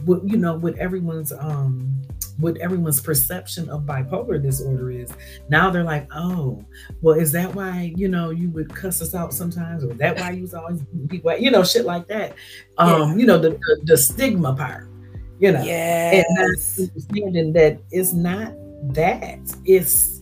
what you know, what everyone's um what everyone's perception of bipolar disorder is. Now they're like, oh, well, is that why you know you would cuss us out sometimes, or that why you was always people, you know, shit like that. Um, you know, the, the, the stigma part, you know, yeah, and understanding that it's not that it's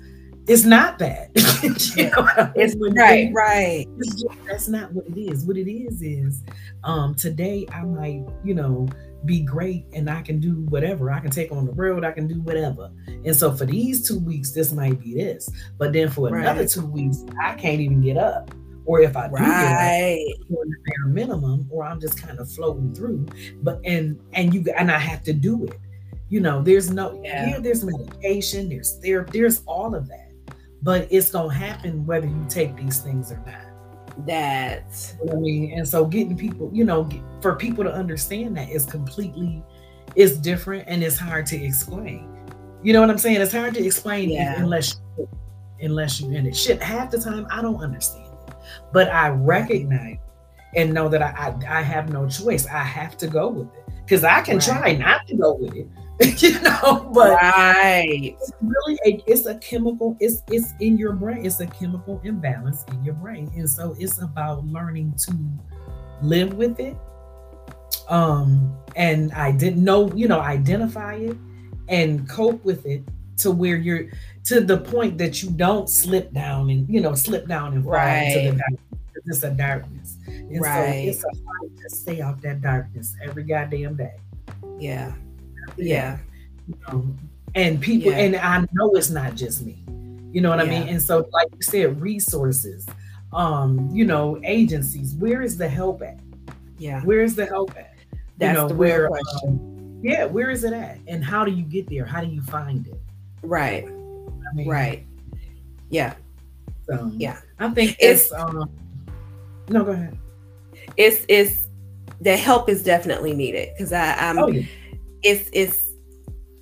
it's not that. [LAUGHS] you know it's right, right. Just, that's not what it is. What it is is um today I might, you know, be great and I can do whatever. I can take on the world, I can do whatever. And so for these two weeks, this might be this. But then for right. another two weeks, I can't even get up. Or if I do right. get up, the bare minimum, or I'm just kind of floating through. But and and you and I have to do it. You know, there's no yeah. here, there's medication, there's therapy, there's all of that but it's gonna happen whether you take these things or not. That you know I mean, and so getting people, you know, for people to understand that is completely, it's different and it's hard to explain. You know what I'm saying? It's hard to explain yeah. unless you, unless you in it. Shit, half the time I don't understand it, but I recognize and know that I I, I have no choice. I have to go with it because I can right. try not to go with it, [LAUGHS] you know but right it's really a, it's a chemical it's it's in your brain it's a chemical imbalance in your brain and so it's about learning to live with it um and i didn't know you know identify it and cope with it to where you're to the point that you don't slip down and you know slip down and fall right. into the darkness. It's a darkness. And right. so it's a fight to stay off that darkness every goddamn day. Yeah yeah. You know, and people, yeah. and I know it's not just me. You know what yeah. I mean? And so, like you said, resources, um, you know, agencies. Where is the help at? Yeah. Where is the help at? That's you know, the where, question. Um, yeah, where is it at? And how do you get there? How do you find it? Right. I mean, right. Yeah. So, yeah. I think it's um no go ahead. It's it's the help is definitely needed because I I'm oh, yeah it's it's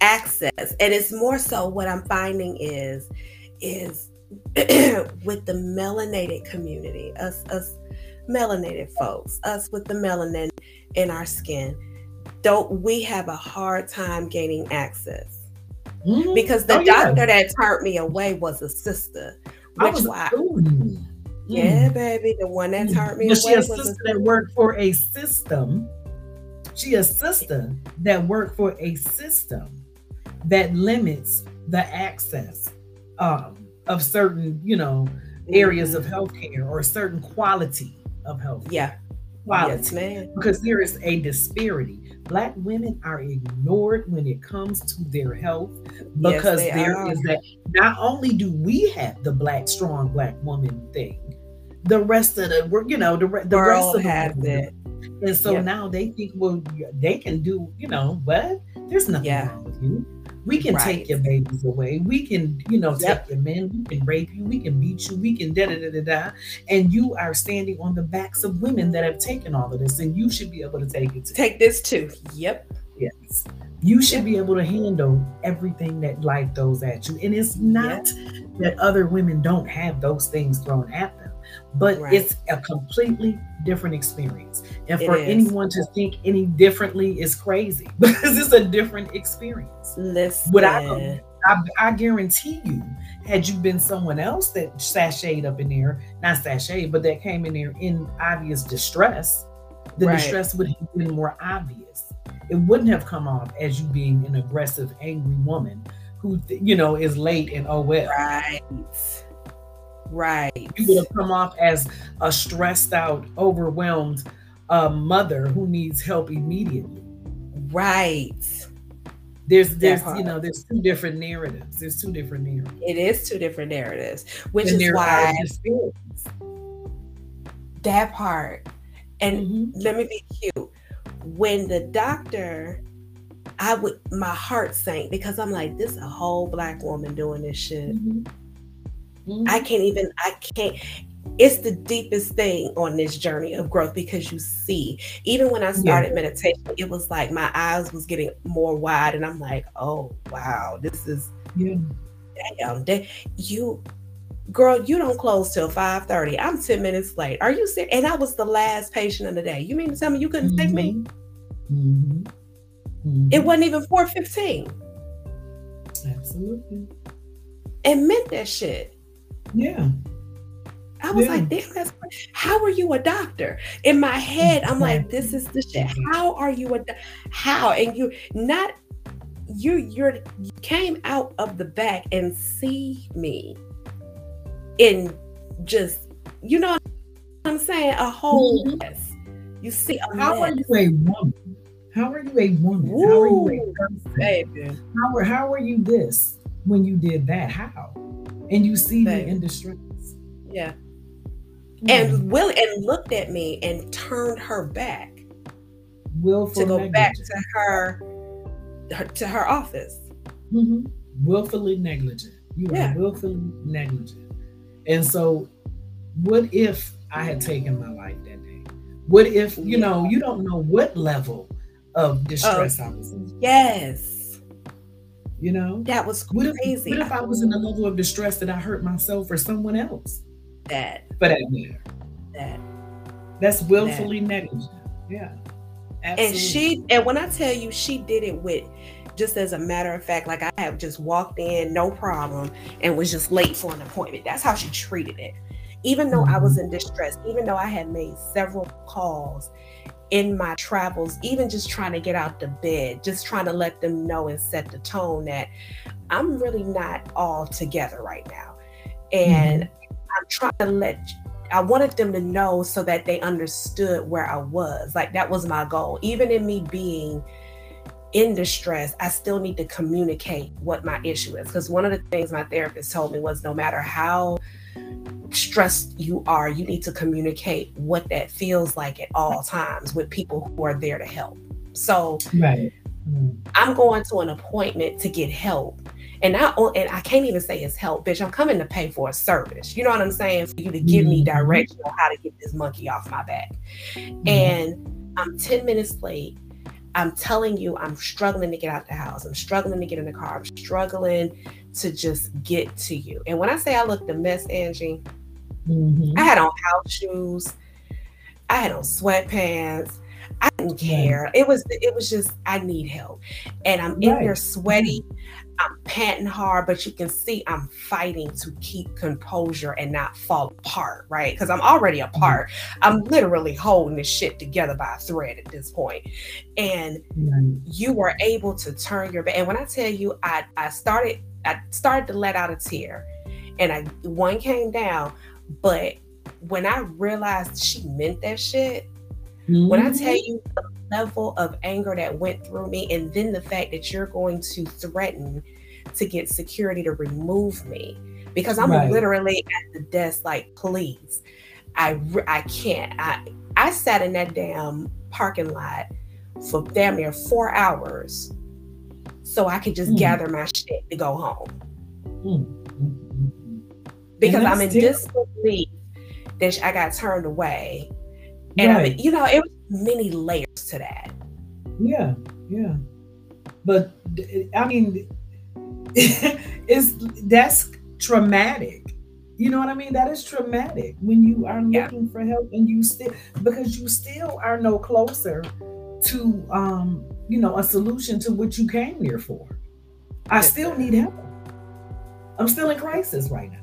access. And it's more so what i'm finding is is [CLEARS THROAT] with the melanated community us us melanated folks us with the melanin in our skin don't we have a hard time gaining access. Mm-hmm. because the oh, doctor yeah. that turned me away was a sister which was, why yeah baby the one that turned me was away was a sister that worked for a system she a sister that worked for a system that limits the access um, of certain, you know, areas of healthcare or a certain quality of health. Yeah. Quality. Yes. Because there is a disparity. Black women are ignored when it comes to their health because yes, there are. is that not only do we have the black strong black woman thing, the rest of the you know the, the rest of the has it. And so yep. now they think, well, they can do, you know, what? There's nothing yeah. wrong with you. We can right. take your babies away. We can, you know, yep. take your men. We can rape you. We can beat you. We can da da da da da. And you are standing on the backs of women that have taken all of this, and you should be able to take it. Too. Take this too. Yep. Yes. You should be able to handle everything that life throws at you. And it's not yep. that other women don't have those things thrown at them but right. it's a completely different experience. And for anyone to think any differently is crazy [LAUGHS] because it's a different experience. Listen. What I, I, I, guarantee you, had you been someone else that sashayed up in there, not sashayed, but that came in there in obvious distress, the Right. distress would have been more obvious. It wouldn't have come off as you being an aggressive, angry woman who, you know, is late and oh well. Right. Right. You would have come off as a stressed out, overwhelmed uh, mother who needs help immediately. Right. There's, there's, you know, there's two different narratives. There's two different narratives. It is two different narratives, which And is why that part. And Mhm. let me be cute. When the doctor, I would my heart sank because I'm like, this a whole black woman doing this shit. Mhm. Mhm. I can't even, I can't. It's the deepest thing on this journey of growth because you see, even when I started meditation, it was like my eyes was getting more wide, and I'm like, oh wow, this is yeah. damn. That you, girl, you don't close till five thirty. I'm ten minutes late. Are you serious? And I was the last patient of the day. You mean to tell me you couldn't take me? Mhm. Mhm. It wasn't even four fifteen, Absolutely. and meant that shit. Yeah. I was Yeah. like, damn, that's how are you a doctor? In my head, I'm like, this is the shit. How are you a do- how? And you not you you're you came out of the back and see me in just you know what I'm saying a whole mm-hmm. mess. You see How are you a woman? How are you a woman? How are you a person? baby. How are, how are you this when you did that? How? And you see me Baby. in distress. Yeah. Yeah. And Will and looked at me and turned her back willful to go back to her, her to her office. Mhm. willfully negligent. You Yeah. are willfully negligent. And so, what if I had taken my life that day? What if, you Yeah. know, you don't know what level of distress I was in, Yes. You know? That was What if, crazy. what if I was in a level of distress that I hurt myself or someone else that But that matter? that That's willfully negligent. Yeah. and she and when I tell you she did it with just as a matter of fact, like I have just walked in, no problem, and was just late for an appointment. That's how she treated it. Even though I was Mm-hmm. in distress, even though I had made several calls in my travels, even just trying to get out the bed, just trying to let them know and set the tone that I'm really not all together right now. And mm-hmm. I'm trying to let I wanted them to know so that they understood where I was. Like that was my goal. Even in me being in distress, I still need to communicate what my issue is. Because one of the things my therapist told me was no matter how stressed you are, you need to communicate what that feels like at all times with people who are there to help. So right. Mm. I'm going to an appointment to get help. And I and I can't even say it's help, bitch. I'm coming to pay for a service. You know what I'm saying? For you to give me Mhm. direction on how to get this monkey off my back. Mm-hmm. And I'm 10 minutes late. I'm telling you, I'm struggling to get out the house. I'm struggling to get in the car. I'm struggling to just get to you. And when I say I looked a mess, Angie, Mhm. I had on house shoes. I had on sweatpants. I didn't care. It was it was just I need help. And I'm in Right. there sweaty. I'm panting hard, but you can see I'm fighting to keep composure and not fall apart, right? Because I'm already apart. I'm literally holding this shit together by a thread at this point. And Right. you were able to turn your back. And when I tell you, I I started I started to let out a tear, and I one came down, but when I realized she meant that shit, when I Mhm. tell you the level of anger that went through me, and then the fact that you're going to threaten to get security to remove me because I'm Right. literally at the desk, like, please, I I can't. I I sat in that damn parking lot for damn near four hours so I could just Mm. gather my shit to go home mm. Because I'm in disbelief that I got turned away. And I mean, you know, it was many layers to that. Yeah, yeah. But I mean, [LAUGHS] it's that's traumatic. You know what I mean? That is traumatic when you are Yeah. looking for help and you still because you still are no closer to um, you know, a solution to what you came here for. I still need help. I'm still in crisis right now.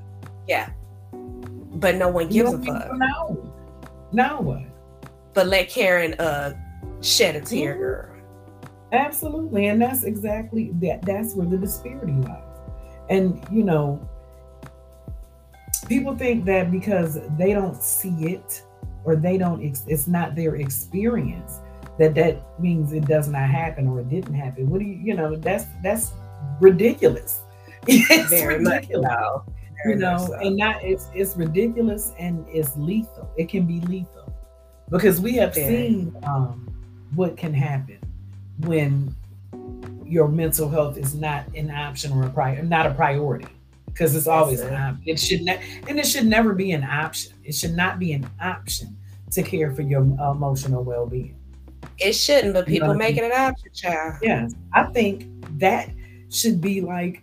But no one gives a what I mean? fuck. So Now, now what? but let Karen uh shed a tear, Mhm. girl. Absolutely. And that's exactly that that's where the disparity lies. And you know, people think that because they don't see it or they don't ex- it's not their experience that that means it does not happen or it didn't happen. What do you you know, that's that's ridiculous. [LAUGHS] It's Very much ridiculous. You know, and not it's it's ridiculous and it's lethal. It can be lethal because we have seen um, what can happen when your mental health is not an option or a pri- not a priority because it's always an option. It should not, and it should never be an option. It should not be an option to care for your emotional well being. it shouldn't, but You know people what I make it an option, child. Yes, I think that should be like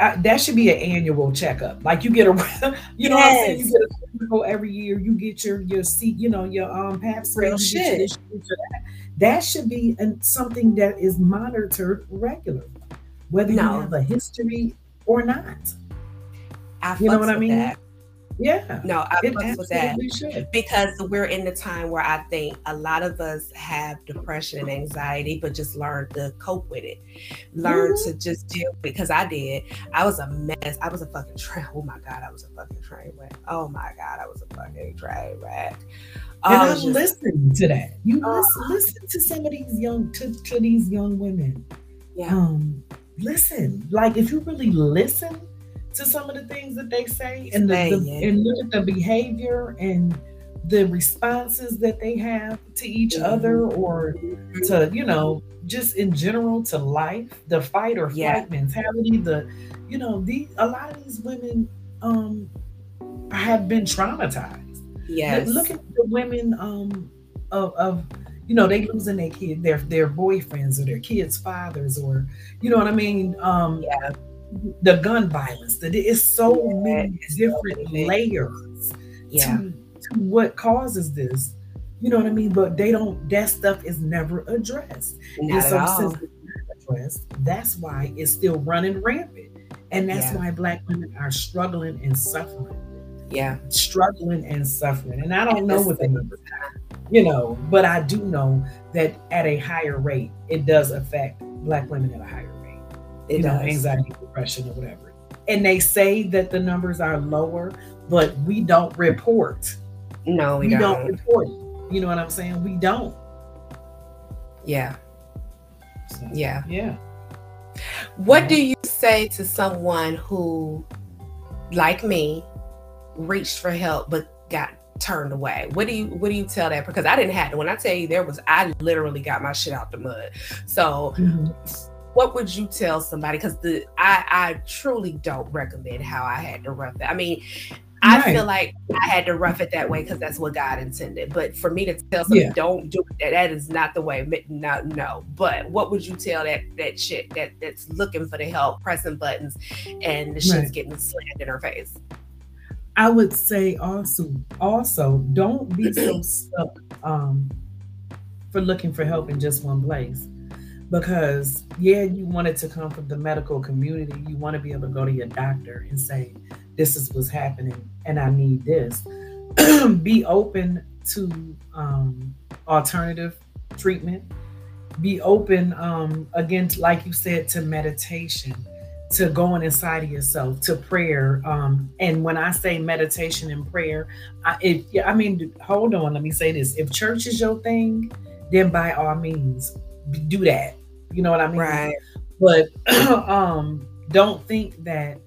I, that should be an annual checkup. Like you get a, [LAUGHS] you know what I'm saying? You Yes. get a physical every year. You get your your seat, you know, your um pap smear. Real you get your shit. this, you get your that. That should be an, something that is monitored regularly, whether No. you have a history or not. I You know what I mean? That. Yeah, No, I fucks with that. should. because we're in the time where I think a lot of us have depression and anxiety, but just learn to cope with it, learn Mhm. to just deal. Because I did, I was a mess. I was a fucking train. Oh my god, I was a fucking train wreck. Oh my god, I was a fucking train wreck. And I I just- listen to that. You Uh, listen, listen to some of these young to, to these young women. yeah, um listen like if you really listen to some of the things that they say and the, the- and look at the behavior and the responses that they have to each Mhm. other or to you know just in general to life the fight or flight Yeah. mentality the you know the a lot of these women um have been traumatized yes, Look at the women um of, of you know they losing their kid their their boyfriends or their kids' fathers or you know what I mean um Yeah. The gun violence that it's so Yeah, many different layers yeah, to, to what causes this you know what I mean but they don't that stuff is never addressed and so at all. since it's not addressed that's why it's still running rampant and that's Yeah. why black women are struggling and suffering Yeah, struggling and suffering. And I don't At know what the numbers are, you know, but I do know that at a higher rate, it does affect Black women at a higher rate. It you know, does. anxiety, depression, or whatever. And they say that the numbers are lower, but we don't report. No, we, We, don't. don't. report. You know what I'm saying? We don't. Yeah, So, yeah. Yeah. What do you say to someone who, like me, reached for help but got turned away? What do you what do you tell that? Because I didn't have to. When I tell you there was, I literally got my shit out the mud. So Mhm. What would you tell somebody? Because the I I truly don't recommend how I had to rough it. I mean, I Right. feel like I had to rough it that way because that's what God intended. But for me to tell somebody Yeah. don't do it, that, that is not the way. No, no. But what would you tell that that shit that that's looking for the help, pressing buttons, and the shit's Right. getting slammed in her face? I would say also, also don't be so [CLEARS THROAT] stuck um, for looking for help in just one place. Because yeah, you want it to come from the medical community. You want to be able to go to your doctor and say, "This is what's happening, and I need this." [CLEARS THROAT] be open to um, alternative treatment. Be open, um, again, like you said, to meditation to going inside of yourself to prayer um and when i say meditation and prayer i if i mean hold on let me say this if church is your thing then by all means do that you know what i mean Right. but [CLEARS THROAT] um don't think that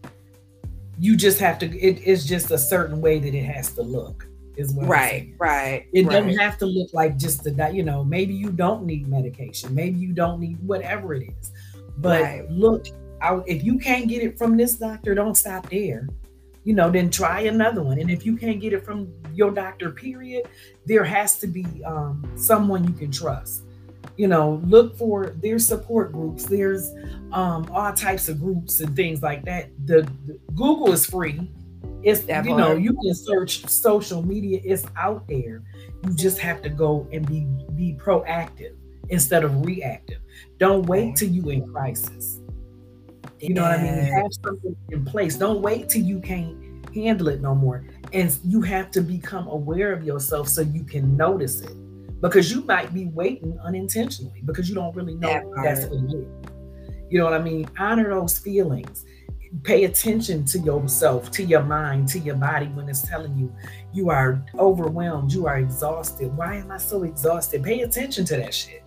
you just have to it is just a certain way that it has to look is what Right, right. It right. doesn't have to look like just the you know maybe you don't need medication, maybe you don't need whatever it is. But Right. look out if you can't get it from this doctor, don't stop there. You know, then try another one. And if you can't get it from your doctor, period, there has to be um, someone you can trust. You know, look for there's support groups. There's um, all types of groups and things like that. The, the Google is free. It's That you know you can search social media. It's out there. You just have to go and be be proactive instead of reactive. Don't wait till you in crisis. You know what I mean? Have something in place. Don't wait till you can't handle it no more. And you have to become aware of yourself so you can notice it. Because you might be waiting unintentionally because you don't really know that that's what it is. You know what I mean? Honor those feelings. Pay attention to yourself, to your mind, to your body when it's telling you you are overwhelmed, you are exhausted. Why am I so exhausted? Pay attention to that shit.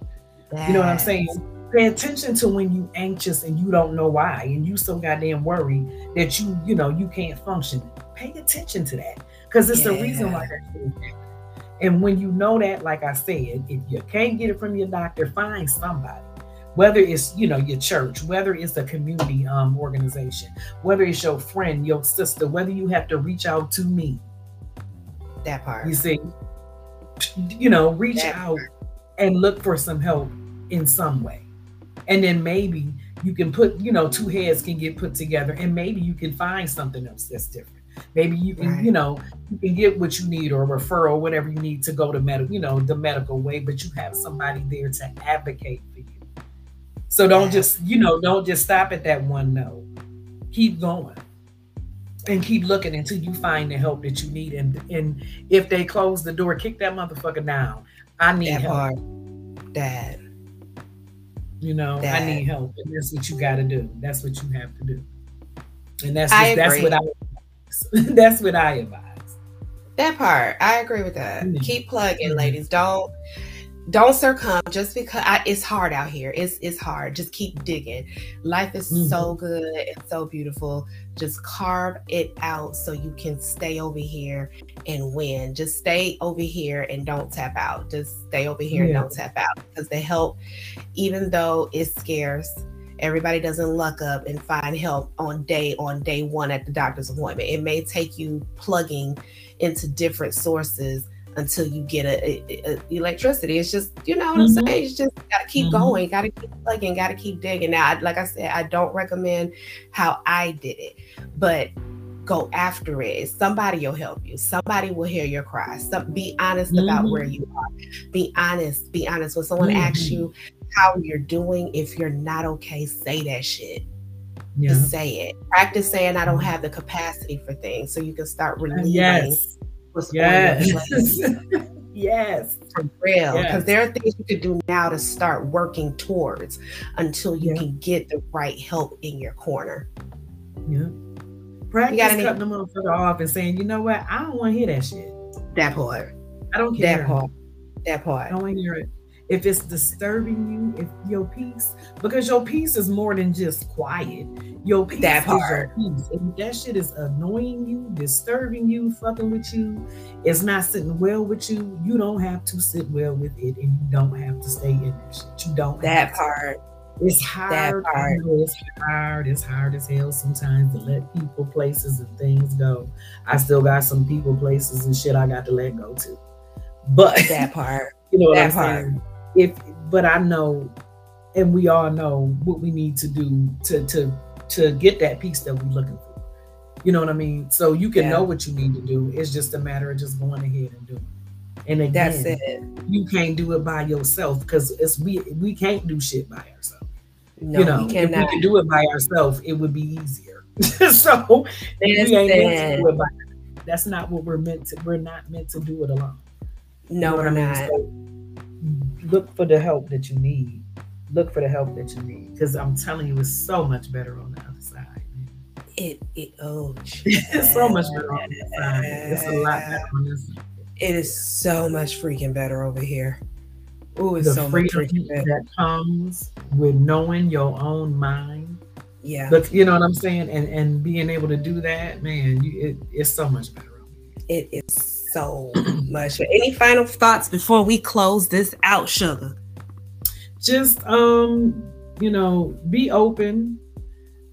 You know what I'm saying? Pay attention to when you anxious and you don't know why, and you so goddamn worried that you, you know, you can't function. Pay attention to that because it's yeah. the reason why that And when you know that, like I said, if you can't get it from your doctor, find somebody. Whether it's you know your church whether it's a community um, organization whether it's your friend your sister whether you have to reach out to me. That part. You see? You know reach that out part. and look for some help in some way. And then maybe you can put you know two heads can get put together and maybe you can find something else that's different maybe you can right. you know you can get what you need or a referral whatever you need to go to medical you know the medical way but you have somebody there to advocate for you so don't just, you know, don't just stop at that one no. Keep going and keep looking until you find the help that you need. And and if they close the door, kick that motherfucker down. I need that help. Part, Dad. You know, Dad. I need help. And that's what you gotta do. That's what you have to do. And that's just, that's what I [LAUGHS] that's what I advise. That part, I agree with that. Mm-hmm. Keep plugging, mm-hmm. ladies. Don't don't succumb just because I, it's hard out here. It's it's hard. Just keep digging. Life is mm-hmm. so good. It's so beautiful. Just carve it out so you can stay over here and win. Just stay over here and don't tap out. Just stay over here yeah. and don't tap out because the help, even though it's scarce, everybody doesn't luck up and find help on day on day one at the doctor's appointment. It may take you plugging into different sources until you get a, a, a, electricity. It's just, you know what mm-hmm. I'm saying? It's just gotta keep mm-hmm. going, gotta keep plugging, gotta keep digging. Now, like I said, I don't recommend how I did it, but go after it. Somebody will help you. Somebody will hear your cry. Be honest mm-hmm. about where you are. Be honest. Be honest. When someone asks mm-hmm. you how you're doing, if you're not okay, say that shit. Yeah. Just say it. Practice saying I don't mm-hmm. have the capacity for things, so you can start uh, releasing. Yes yes. [LAUGHS] yes. For real. Because yes. there are things you could do now to start working towards until you yeah. can get the right help in your corner. Yeah. Practice cutting them motherfucker off and saying, you know what? I don't want to hear that shit. That part. I don't care. That part. That part. I don't want to hear it if it's disturbing you, if your peace, because your peace is more than just quiet. Your peace that part. is your peace. If that shit is annoying you, disturbing you, fucking with you, it's not sitting well with you, you don't have to sit well with it and you don't have to stay in that shit. You don't that part. To. It's hard. That part. It's hard. It's hard as hell sometimes to let people, places, and things go. I still got some people, places, and shit I got to let go to. But that part. [LAUGHS] You know what that I'm part. saying? If but I know and we all know what we need to do to to to get that peace that we're looking for. You know what I mean? So you can yeah. know what you need to do. It's just a matter of just going ahead and doing it. And again, that's it. You can't do it by yourself because it's we we can't do shit by ourselves. No, you know, we if we could do it by ourselves, it would be easier. [LAUGHS] so we ain't meant to do it by that's not what we're meant to we're not meant to do it alone. No, you know we're not. So look for the help that you need. Look for the help that you need because I'm telling you, it's so much better on the other side. It it oh, [LAUGHS] it's so much better on the other side. It's a lot better on this. Side. It is so much freaking better over here. Oh, it's the so much freaking better. that comes with knowing your own mind. Yeah, but you know what I'm saying, and and being able to do that, man, you, it, it's so much better. It is so much. Any final thoughts before we close this out, sugar? Just um, you know, be open,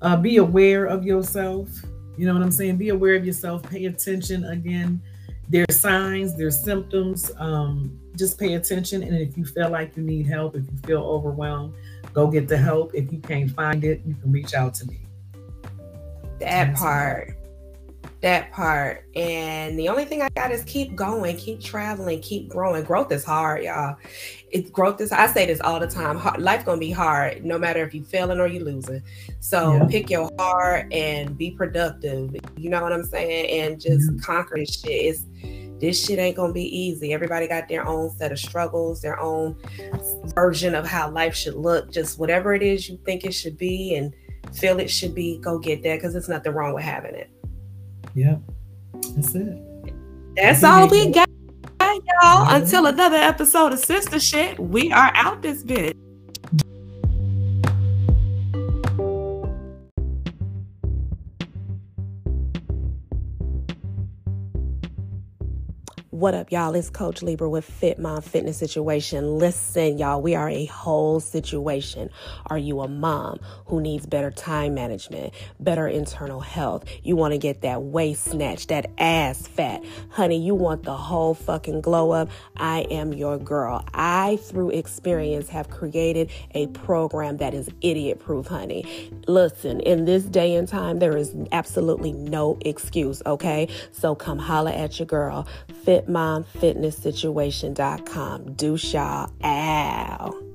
uh, be aware of yourself. You know what I'm saying? Be aware of yourself. Pay attention again. There's signs, there's symptoms. Um, just pay attention. And if you feel like you need help, if you feel overwhelmed, go get the help. If you can't find it, you can reach out to me. That part that part. And the only thing I got is keep going, keep traveling, keep growing. Growth is hard, y'all. It's growth is I say this all the time. Hard, life gonna be hard, no matter if you failing or you losing. So yeah. pick your heart and be productive. You know what I'm saying? And just yeah. conquer this shit. It's this shit ain't gonna be easy. Everybody got their own set of struggles, their own version of how life should look. Just whatever it is you think it should be and feel it should be, go get that because it's nothing wrong with having it. Yep. That's it. That's all we got, y'all. Until another episode of Sister Shit, we are out this bit. What up, y'all? It's Coach Libra with Fit Mom Fitness Situation. Listen, y'all, we are a whole situation. Are you a mom who needs better time management, better internal health? You want to get that waist snatch, that ass fat. Honey, you want the whole fucking glow up? I am your girl. I, through experience, have created a program that is idiot proof, honey. Listen, in this day and time, there is absolutely no excuse, okay? So come holla at your girl. Fit fitmomfitnesssituation.com. Do y'all. Ow.